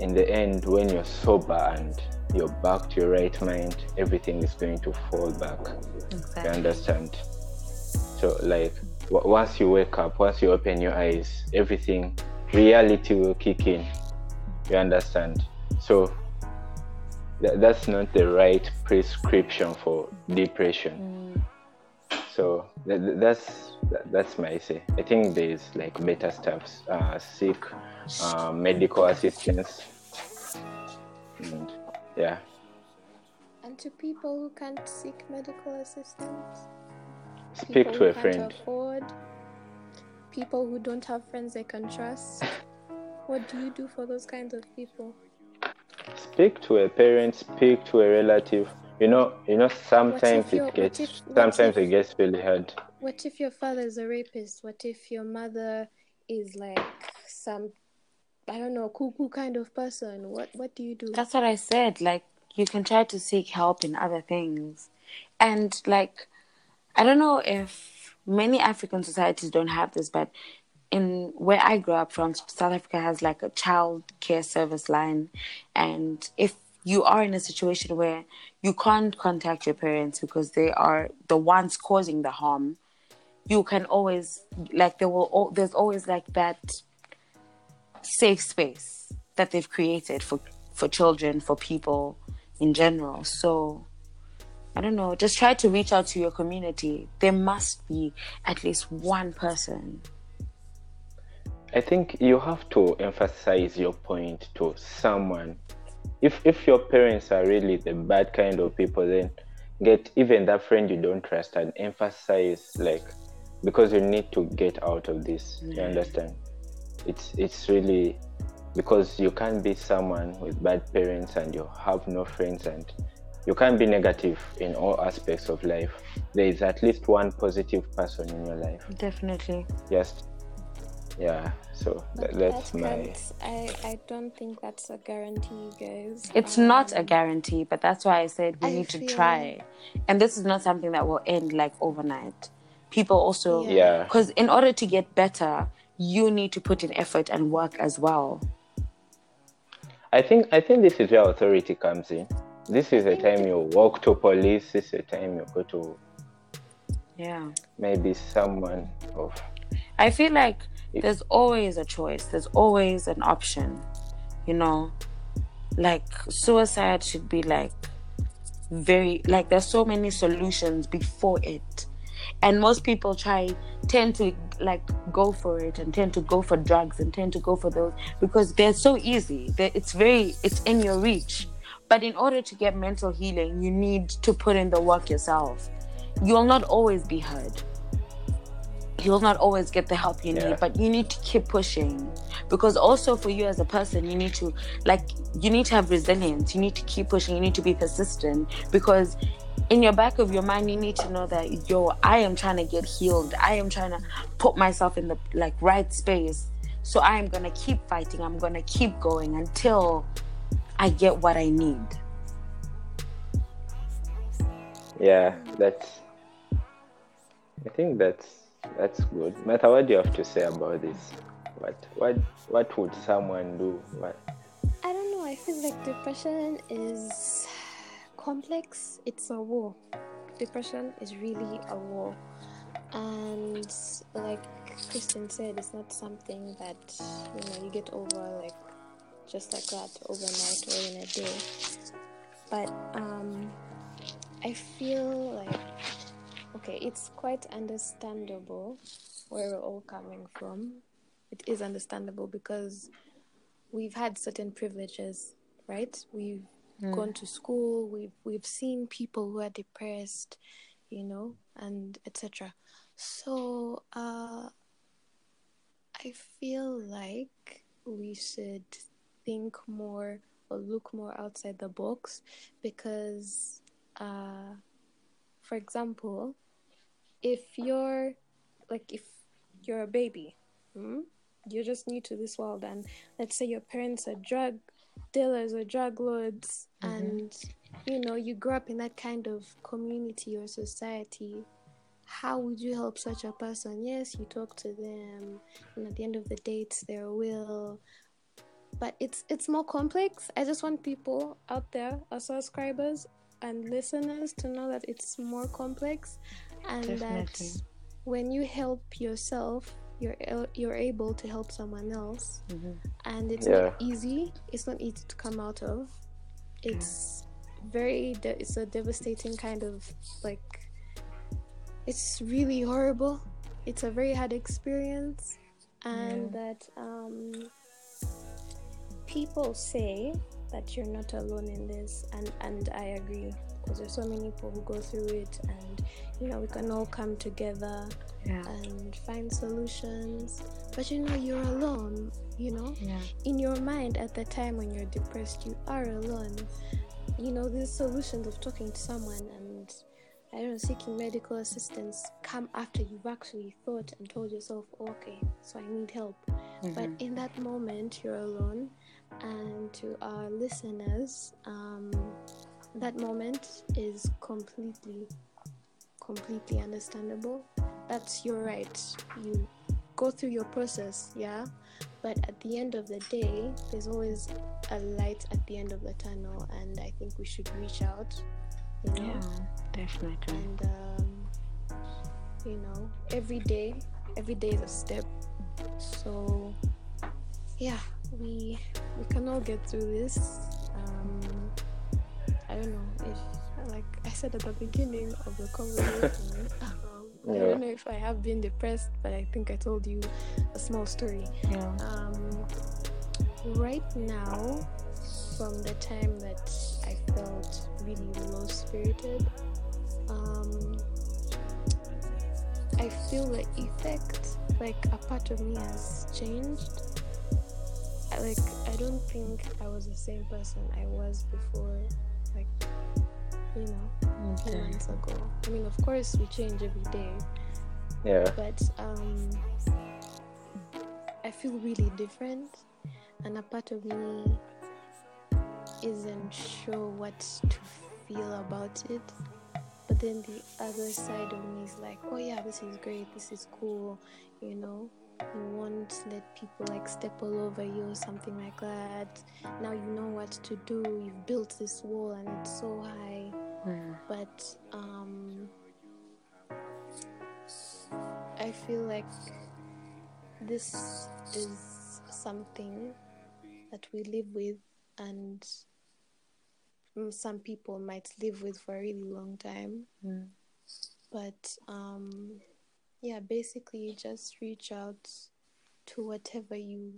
in the end, when you're sober and you're back to your right mind, everything is going to fall back. You understand? So like once you wake up, once you open your eyes, everything reality will kick in. You understand? So th- that's not the right prescription for depression. So th- th- that's that's my say. I think there's like better stuff. Uh, seek uh, medical assistance. And yeah. And to people who can't seek medical assistance, Speak to a friend. afford, people who don't have friends they can trust. What do you do for those kinds of people? Speak to a parent. Speak to a relative. You know, you know. Sometimes it gets. if- sometimes if- it gets really hard. What if your father is a rapist? What if your mother is like some, I don't know, cuckoo kind of person? What What do you do? That's what I said. Like, you can try to seek help in other things. And, like, I don't know if many African societies don't have this, but in where I grew up from, South Africa has like a child care service line. And if you are in a situation where you can't contact your parents because they are the ones causing the harm, you can always, like, there will, al- there's always like that safe space that they've created for for children for people in general so i don't know just try to reach out to your community there must be at least one person I think you have to emphasize your point to someone. If if your parents are really the bad kind of people, then get even that friend you don't trust and emphasize like because you need to get out of this. You understand? It's it's really because you can't be someone with bad parents and you have no friends and you can't be negative in all aspects of life. There is at least one positive person in your life. definitely Yes. yeah. So that, that's That my can't- I, I don't think that's a guarantee, guys. it's Um, not a guarantee but that's why i said we I need to try and this is not something that will end like overnight people also Yeah. yeah. because in order to get better you need to put in effort and work as well I think I think this is where authority comes in. This is the time you walk to police. This is the time you go to yeah maybe someone of I feel like there's always a choice. There's always an option. You know, like suicide should be like very like there's so many solutions before it, and most people try tend to like go for it and tend to go for drugs and tend to go for those because they're so easy. They're, it's very it's in your reach. But in order to get mental healing, you need to put in the work yourself. You will not always be heard. You'll not always get the help you need but you need to keep pushing. Because also for you as a person you need to like you need to have resilience. You need to keep pushing. You need to be persistent. Because in your back of your mind you need to know that yo i am trying to get healed. I am trying to put myself in the like right space. So i am going to keep fighting. I'm going to keep going until i get what i need yeah. That's I think that's that's good. Mata, what do you have to say about this? What what what would someone do? What I don't know. I feel like depression is complex. It's a war. Depression is really a war. And like Kristen said, it's not something that you know you get over like just like that overnight or in a day. But um I feel like okay, it's quite understandable where we're all coming from. It is understandable because we've had certain privileges, right? We've gone to school, we've we've seen people who are depressed, you know, and etc. So uh I feel like we should think more or look more outside the box because uh for example, if you're like if you're a baby, hmm, you're just new to this world, and let's say your parents are drug dealers or drug lords, and you know you grew up in that kind of community or society. How would you help such a person? Yes, you talk to them, and at the end of the day, it's their will. But it's it's more complex. I just want people out there, our subscribers and listeners, to know that it's more complex, and Definitely. that when you help yourself, you're you're able to help someone else, Mhm. and it's Yeah. not easy. It's not easy to come out of. It's very. De- it's a devastating kind of like. It's really horrible. It's a very hard experience, and that um, people say that you're not alone in this, and and I agree because there's so many people who go through it, and you know we can all come together Yeah. and find solutions. But you know you're alone. You know Yeah. in your mind at the time when you're depressed, you are alone. You know, these solutions of talking to someone and I don't know, seeking medical assistance come after you've actually thought and told yourself, okay, so I need help. But mm-hmm. in that moment, you're alone. And to our listeners, um, that moment is completely, completely understandable. That's your right. You go through your process, yeah. But at the end of the day, there's always a light at the end of the tunnel, and I think we should reach out, you know, Yeah. Definitely. and um, you know, every day, every day is a step. So, yeah, we we can all get through this. Um, I don't know if, like I said at the beginning of the conversation, um, I don't know if I have been depressed, but I think I told you a small story. Yeah. Um, right now, from the time that I felt really low spirited, um, I feel the effect, like a part of me has changed. I, like, I don't think I was the same person I was before, like, you know, a few Okay. months ago. I mean, of course, we change every day, Yeah. but um, I feel really different, and a part of me isn't sure what to feel about it. But then the other side of me is like, oh yeah, this is great, this is cool, you know. You won't let people like step all over you or something like that. Now you know what to do. You've built this wall and it's so high Mm. but um I feel like this is something that we live with and some people might live with for a really long time Mm. but um yeah basically just reach out to whatever you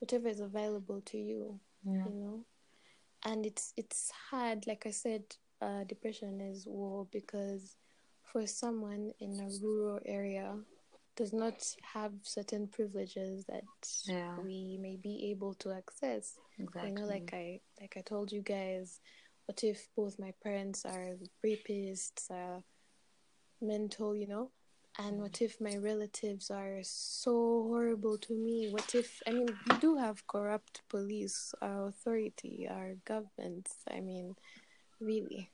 whatever is available to you Yeah. you know and it's it's hard like i said uh, depression is war because for someone in a rural area does not have certain privileges that Yeah. we may be able to access Exactly. you know like i like i told you guys what if both my parents are rapists are mental you know and what if my relatives are so horrible to me? What if i mean we do have corrupt police our authority our governments i mean really.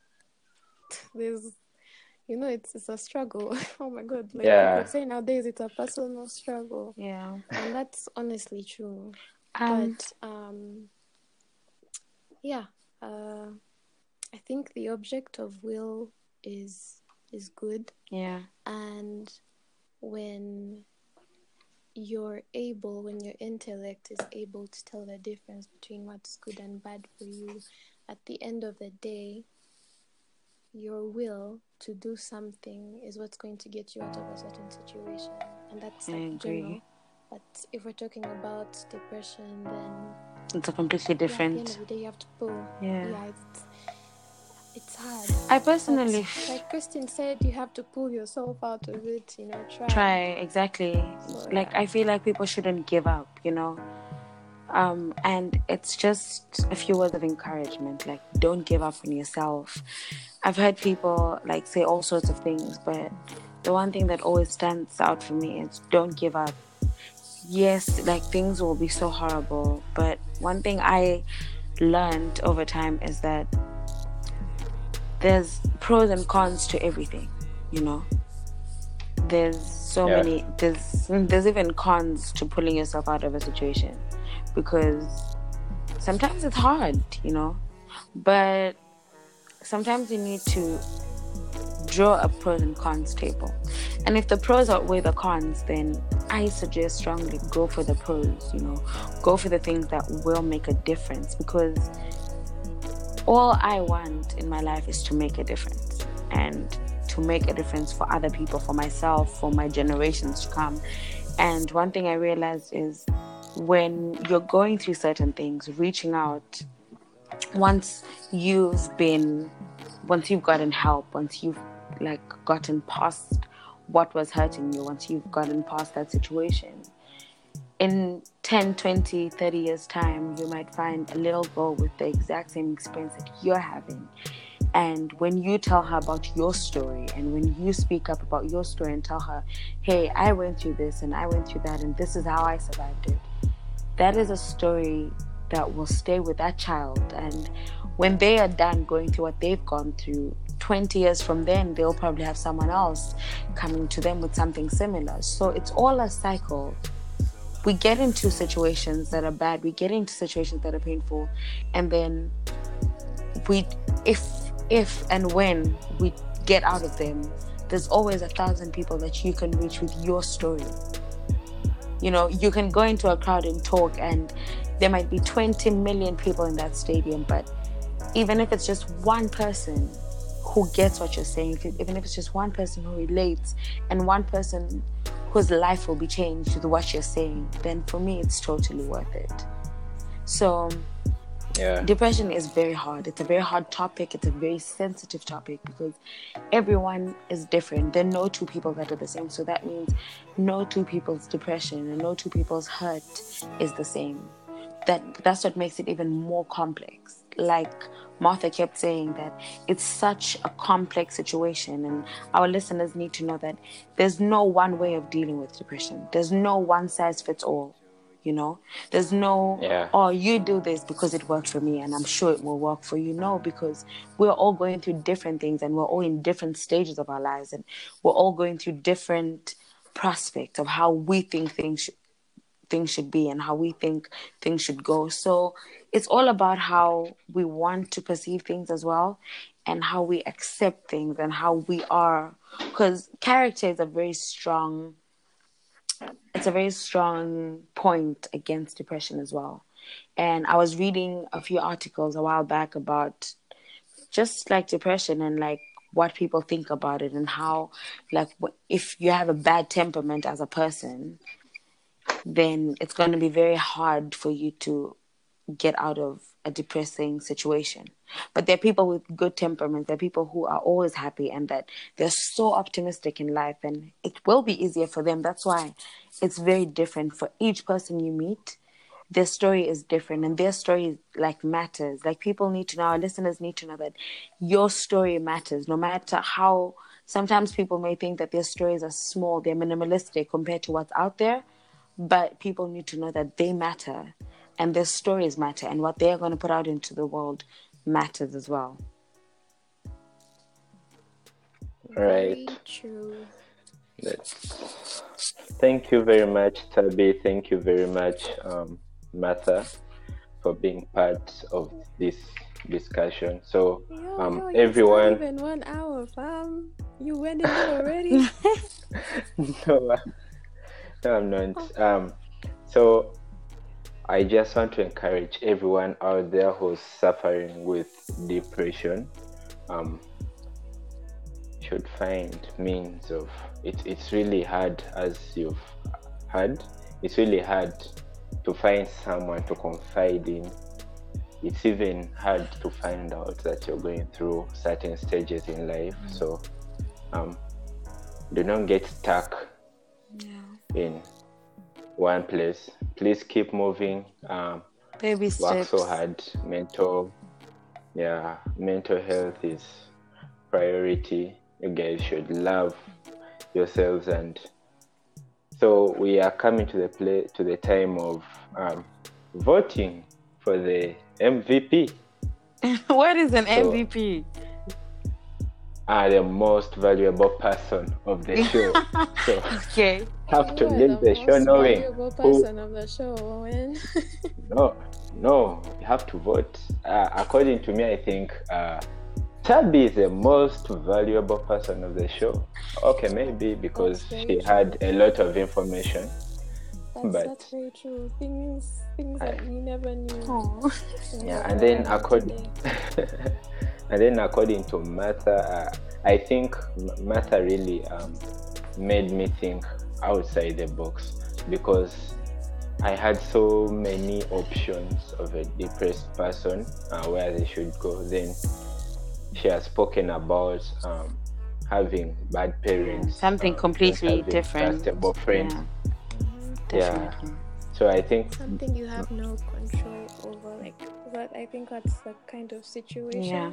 There's you know it's it's a struggle. Oh my god like Yeah. people say nowadays it's a personal struggle. Yeah. and that's honestly true. Um, but um yeah uh i think the object of will is is good yeah. and when you're able when your intellect is able to tell the difference between what's good and bad for you at the end of the day your will to do something is what's going to get you out of a certain situation and that's I like agree. general but if we're talking about depression then It's a completely yeah, at the end different. of the day you have to pull Yeah. yeah it's, hard I but personally like Christine said, you have to pull yourself out of it. You know, try. try exactly. So, Like yeah. I feel like people shouldn't give up. You know. Um, and it's just a few words of encouragement. Like, don't give up on yourself. I've heard people like say all sorts of things, but the one thing that always stands out for me is don't give up. Yes, like things will be so horrible, but one thing I learned over time is that there's pros and cons to everything, you know. There's so Yeah. many there's there's even cons to pulling yourself out of a situation because sometimes it's hard, you know. But sometimes you need to draw a pros and cons table And if the pros outweigh the cons, then I suggest strongly go for the pros, you know, go for the things that will make a difference because all I want in my life is to make a difference and to make a difference for other people, for myself, for my generations to come. And one thing I realized is when you're going through certain things, reaching out, once you've been, once you've gotten help, once you've like gotten past what was hurting you, once you've gotten past that situation, in 10, 20, 30 years' time, you might find a little girl with the exact same experience that you're having. And when you tell her about your story, and when you speak up about your story and tell her, hey, I went through this and I went through that, and this is how I survived it, that is a story that will stay with that child. And when they are done going through what they've gone through, 20 years from then, they'll probably have someone else coming to them with something similar. So it's all a cycle. We get into situations that are bad, we get into situations that are painful, and then we, if, if and when we get out of them, there's always a thousand people that you can reach with your story. You know, you can go into a crowd and talk, and there might be 20 million people in that stadium, but even if it's just one person who gets what you're saying, even if it's just one person who relates and one person whose life will be changed with what you're saying, then for me, it's totally worth it. So, Yeah. depression is very hard. It's a very hard topic. It's a very sensitive topic because everyone is different. There are no two people that are the same. So that means no two people's depression and no two people's hurt is the same. That that's what makes it even more complex. Like Martha kept saying that it's such a complex situation and our listeners need to know that there's no one way of dealing with depression. There's no one size fits all. You know, there's no Yeah. oh you do this because it worked for me and i'm sure it will work for you no because we're all going through different things and we're all in different stages of our lives and we're all going through different prospects of how we think things should things should be and how we think things should go so it's all about how we want to perceive things as well and how we accept things and how we are because character is a very strong it's a very strong point against depression as well. And I was reading a few articles a while back about just like depression and like what people think about it and how like if you have a bad temperament as a person then it's going to be very hard for you to get out of a depressing situation. But there are people with good temperaments. There are people who are always happy and that they're so optimistic in life, and it will be easier for them. That's why it's very different for each person you meet. Their story is different, and their story like matters. Like people need to know, our listeners need to know that your story matters, no matter how. Sometimes people may think that their stories are small, they're minimalistic compared to what's out there, but people need to know that they matter and their stories matter and what they're going to put out into the world matters as well Right. Very true. That's- Thank you very much, Thabi. Thank you very much, um, Martha, for being part of this discussion. So, Yo, um, yo, it's everyone. even one hour, fam. You went in it already. no, I'm- no, I'm not. Um, so I just want to encourage everyone out there who's suffering with depression. Um, should find means of it. It's really hard, as you've heard. It's really hard to find someone to confide in. It's even hard to find out that you're going through certain stages in life. So, um, do not get stuck yeah in one place. Please keep moving. Um, baby work so hard. Mental, yeah, mental health is priority. You guys should love yourselves, and so we are coming to the play to the time of um, voting for the MVP. what is an So- mvp Are the most valuable person of the show. so okay have to leave the show knowing who of the show, No, no, you have to vote. Uh, according to me, I think uh, Thabi is the most valuable person of the show. Okay, maybe because That's she true. had a lot of information. That's, But- that's very true. Things things I- that we never knew. Oh. Yeah, and then around according today. And then according to Martha, uh, I think M- Martha really um, made me think outside the box because I had so many options of a depressed person uh, where they should go. Then she has spoken about um, having bad parents, Something not completely having different. trustable friends. Yeah, Yeah. So I think Something you have no control over, like that. I think that's the kind of situation. Yeah.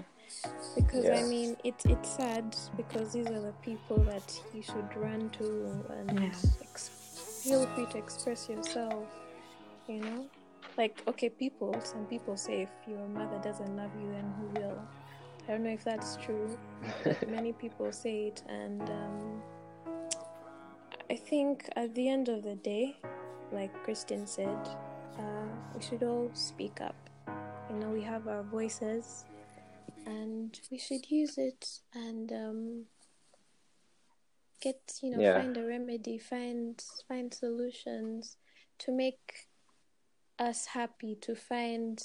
Because I mean, it it's sad because these are the people that you should run to and Yeah. ex- feel free to express yourself. You know, like okay, people. Some people say if your mother doesn't love you, then who will? I don't know if that's true. but many people say it, and um, I think at the end of the day, like Kristen said, uh, we should all speak up. You know, we have our voices, and we should use it and um, get you know Yeah. find a remedy, find find solutions to make us happy, to find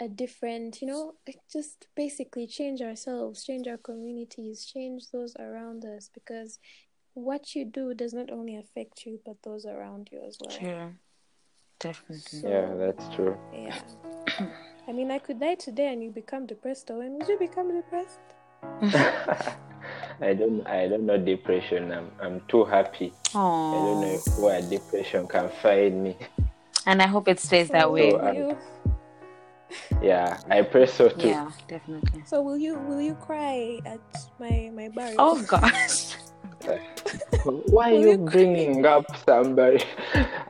a different, you know, just basically change ourselves, change our communities, change those around us because what you do does not only affect you but those around you as well. Yeah, Definitely. So- yeah, that's true. Yeah. I mean, I could die today and you become depressed, or when would you become depressed? I don't I don't know depression. I'm I'm too happy. I don't know where depression can find me. And I hope it stays that So way. will um, you- Yeah, I pray so too. Yeah, definitely. So will you will you cry at my my burial? Oh gosh. Why are Will you you bringing up somebody?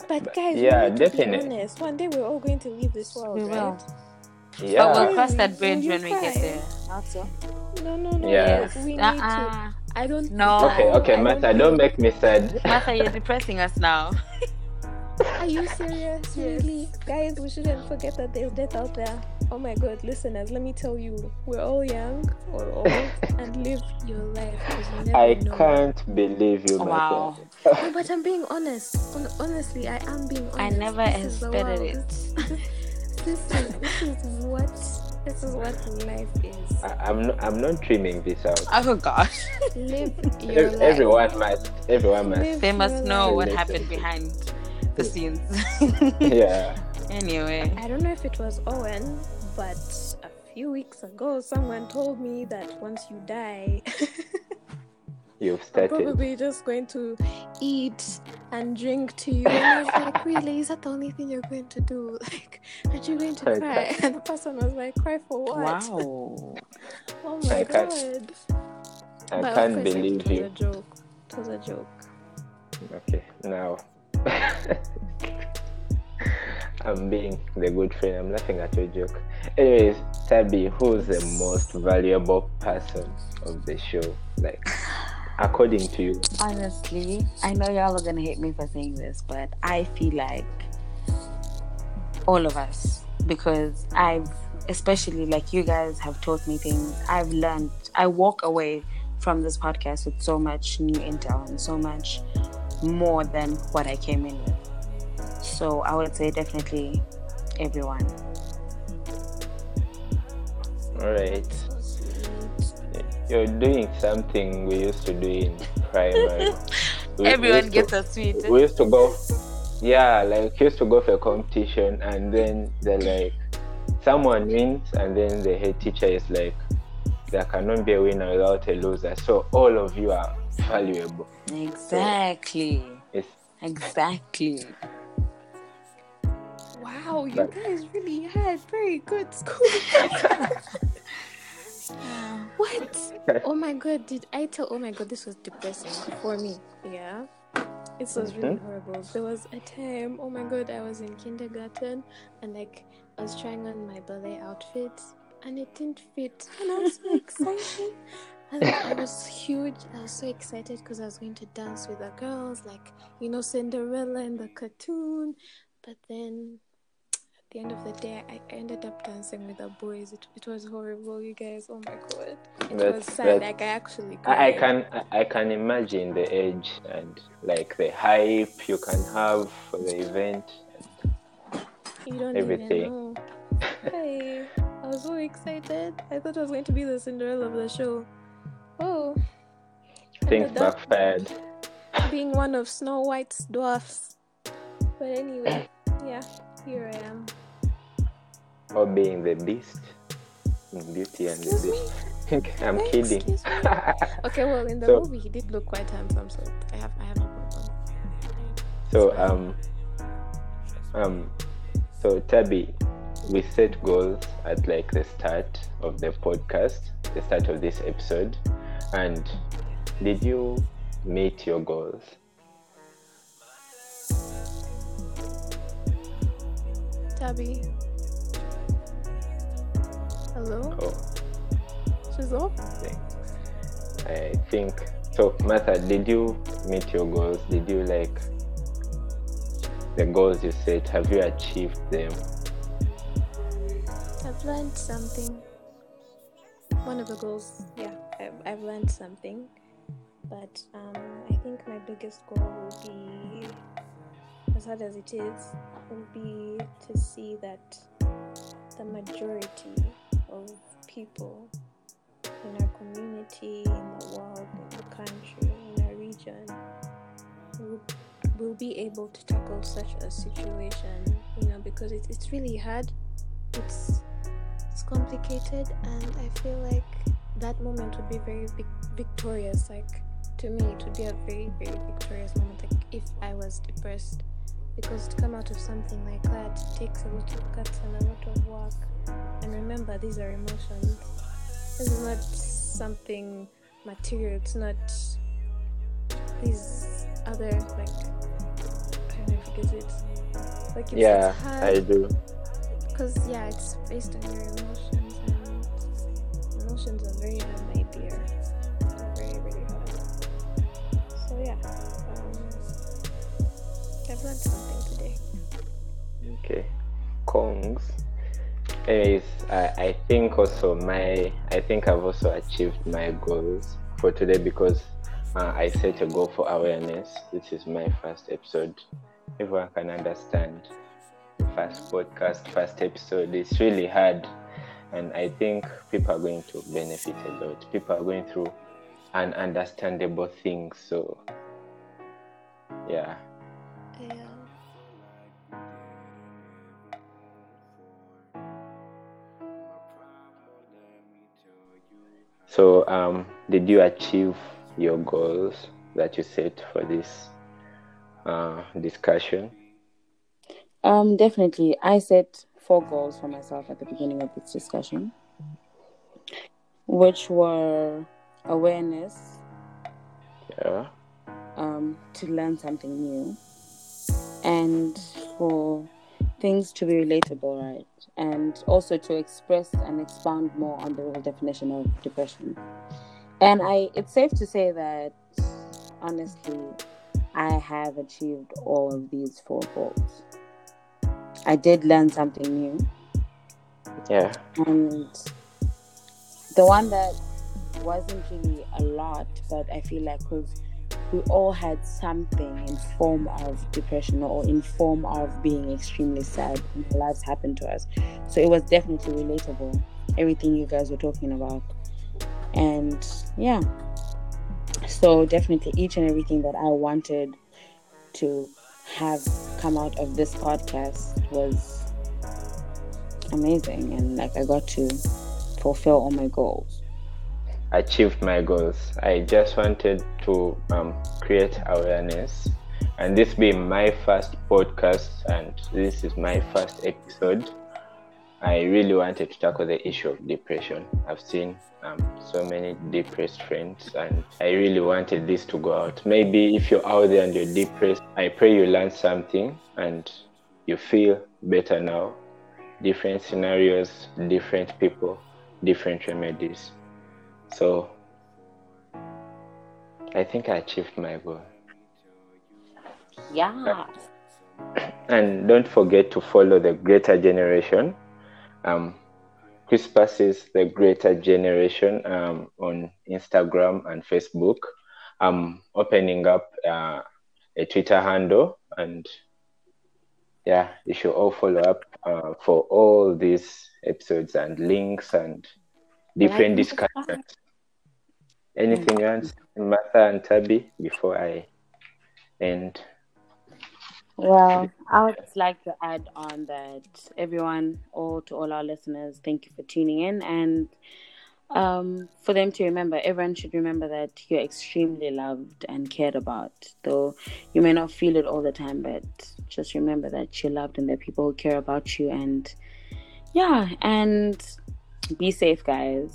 But guys, yeah, we need to be definitely. honest. One day we're all going to leave this world, We right? will. Yeah, But we'll cross that bridge when we get there. Not so. No, no, no. Yeah. Yes, we need to. Uh-uh. I don't. No. okay, okay, I Martha, don't don't make me sad. Martha, you're depressing us now. Are you serious? Really, guys, we shouldn't forget that there's death out there. Oh my God, listeners, let me tell you, we're all young or old, and live your life you I know. can't believe you, Wow. Martha. No, but I'm being honest. Honestly, I am being honest. I never This expected it. This, this is this is what this is what life is. I, I'm not I'm not dreaming this out. Oh gosh. Live your life. Everyone must everyone must Live They must know life. what happened behind the scenes. Yeah. anyway. I don't know if it was Owen, but a few weeks ago, someone told me that once you die, You've I'm probably just going to eat and drink to you. And I was like, really? Is that the only thing you're going to do? Like, aren't you going to I cry? can't- And the person was like, cry for what? Wow. Oh my I can't- god. I But can't course, believe it was you. a joke. It was a joke. Okay, now I'm being the good friend. I'm laughing at your joke. Anyways, Thabi, who's the most valuable person of the show? Like, according to you. Honestly, I know y'all are gonna hate me for saying this, but I feel like all of us because I've especially like you guys have taught me things. I've learned. I walk away from this podcast with so much new intel and so much more than what I came in with. So I would say definitely everyone. All right. You're doing something we used to do in primary. We- we Everyone used gets to, a sweet. We used to go, yeah, like used to go for a competition, and then they're like, someone wins, and then the head teacher is like, there cannot be a winner without a loser. So all of you are valuable. Exactly. It's Exactly. Wow, you guys really had very good school. what? Oh my god, did I tell? Oh my god, this was depressing for me. Yeah. It was really Mhm. horrible. There was a time, oh my god, I was in kindergarten and like I was trying on my ballet outfit and it didn't fit. And I was so excited. And I was huge. I was so excited because I was going to dance with the girls, like, you know, Cinderella in the cartoon. But then the end of the day, I ended up dancing with the boys. It, it was horrible, you guys. Oh my god, it was sad. Like I actually. I, I can I can imagine the age and like the hype you can have for the event. You don't everything. even know. hey, I was so excited. I thought I was going to be the Cinderella of the show. Oh. Things backfired. Being one of Snow White's dwarfs. But anyway, yeah, here I am. Or being the beast in Beauty and the Beast. I'm kidding. okay, well, in the so, movie, he did look quite handsome, so I have, I have no problem. So, um, um, so Thabi, we set goals at like the start of the podcast, the start of this episode, and did you meet your goals? Thabi. Hello? Oh. She's off? I think so. Martha, did you meet your goals? Did you like the goals you set? Have you achieved them? I've learned something. One of the goals, yeah, I've, I've learned something. But um, I think my biggest goal will be, as hard as it is, will be to see that the majority of people in our community, in the world, in the country, in our region will, will be able to tackle such a situation, you know, because it, it's really hard. It's it's complicated, and I feel like that moment would be very victorious. Like to me, it would be a very, very victorious moment. Like if I was depressed, because to come out of something like that takes a lot of guts and a lot of work. And remember, these are emotions. This is not something material. It's not these other like I don't know if you get it. Like it's, yeah, it's hard I do. Because yeah, it's based on your emotions, and emotions are very hard, my dear. Very, very hard. So yeah, I've learned something today. Okay, Kongs. Anyways I, I think also my i think i've also achieved my goals for today because uh, i set a goal for awareness this is my first episode. Everyone can understand. First podcast first episode. It's really hard. And i think people are going to benefit a lot. People are going through ununderstandable things so yeah So, um, did you achieve your goals that you set for this uh, discussion? Um, definitely. I set four goals for myself at the beginning of this discussion, which were awareness. Yeah. Um, to learn something new, and for things to be relatable, right? And also to express and expound more on the real definition of depression. And I it's safe to say that honestly, I have achieved all of these four goals. I did learn something new. Yeah. And the one that wasn't really a lot, but I feel like was we all had something in form of depression or in form of being extremely sad when our lives happened to us. So it was definitely relatable. Everything you guys were talking about. And yeah. So definitely each and everything that I wanted to have come out of this podcast was amazing and like I got to fulfill all my goals achieved my goals. I just wanted to um, create awareness, and this being my first podcast, and this is my first episode. I really wanted to tackle the issue of depression. I've seen um, so many depressed friends, and I really wanted this to go out. Maybe if you're out there and you're depressed, I pray you learn something and you feel better now. Different scenarios, different people, different remedies. So I think I achieved my goal. Yeah. and don't forget to follow the Greater Generation. Um, Crispus is the Greater Generation um, on Instagram and Facebook. I'm opening up uh, a Twitter handle, and yeah, you should all follow up uh, for all these episodes and links and different discussions. Anything else, Martha and Thabi, before I end? Well, I would just like to add on that everyone, all to all our listeners, thank you for tuning in, and um, for them to remember, everyone should remember that you're extremely loved and cared about. Though you may not feel it all the time, but just remember that you're loved and there are people who care about you. And yeah, and be safe, guys.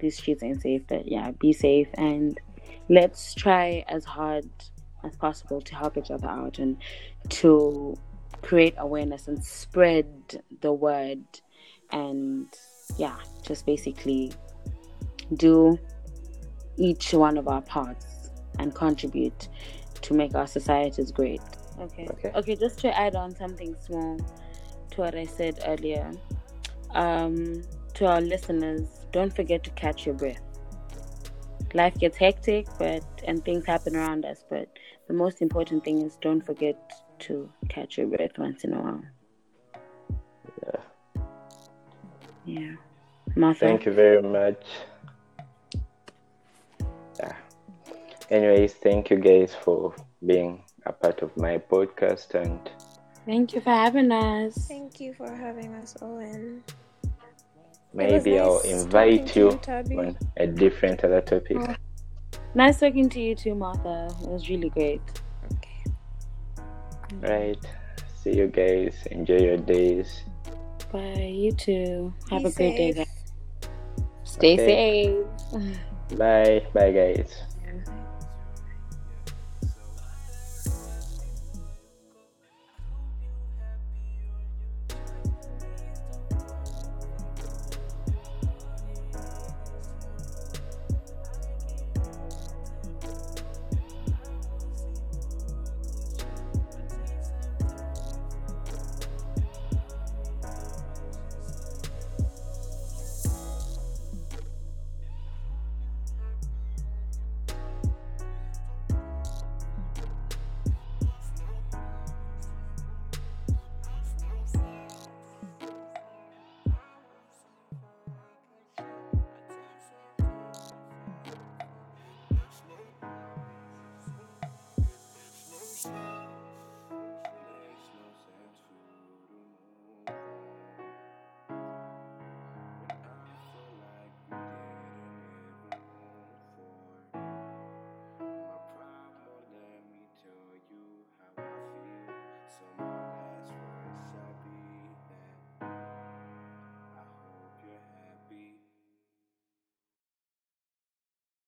These streets ain't safe, but yeah, be safe. And let's try as hard as possible to help each other out and to create awareness and spread the word and yeah just basically do each one of our parts and contribute to make our societies great. Okay. Okay, okay just to add on something small to what i said earlier um, to our listeners don't forget to catch your breath. Life gets hectic but and things happen around us but the most important thing is don't forget to catch your breath once in a while. Yeah. Yeah. Martha. thank you very much. Yeah. Anyways thank you guys for being a part of my podcast and thank you for having us. Thank you for having us, Owen. Maybe nice i'll invite you you, on a different other topic. Oh. nice talking to you too martha. It was really great. Okay. right. See you guys. Enjoy your days. Bye. You too. Have Be a great day guys. Stay Okay. safe. Bye. Bye guys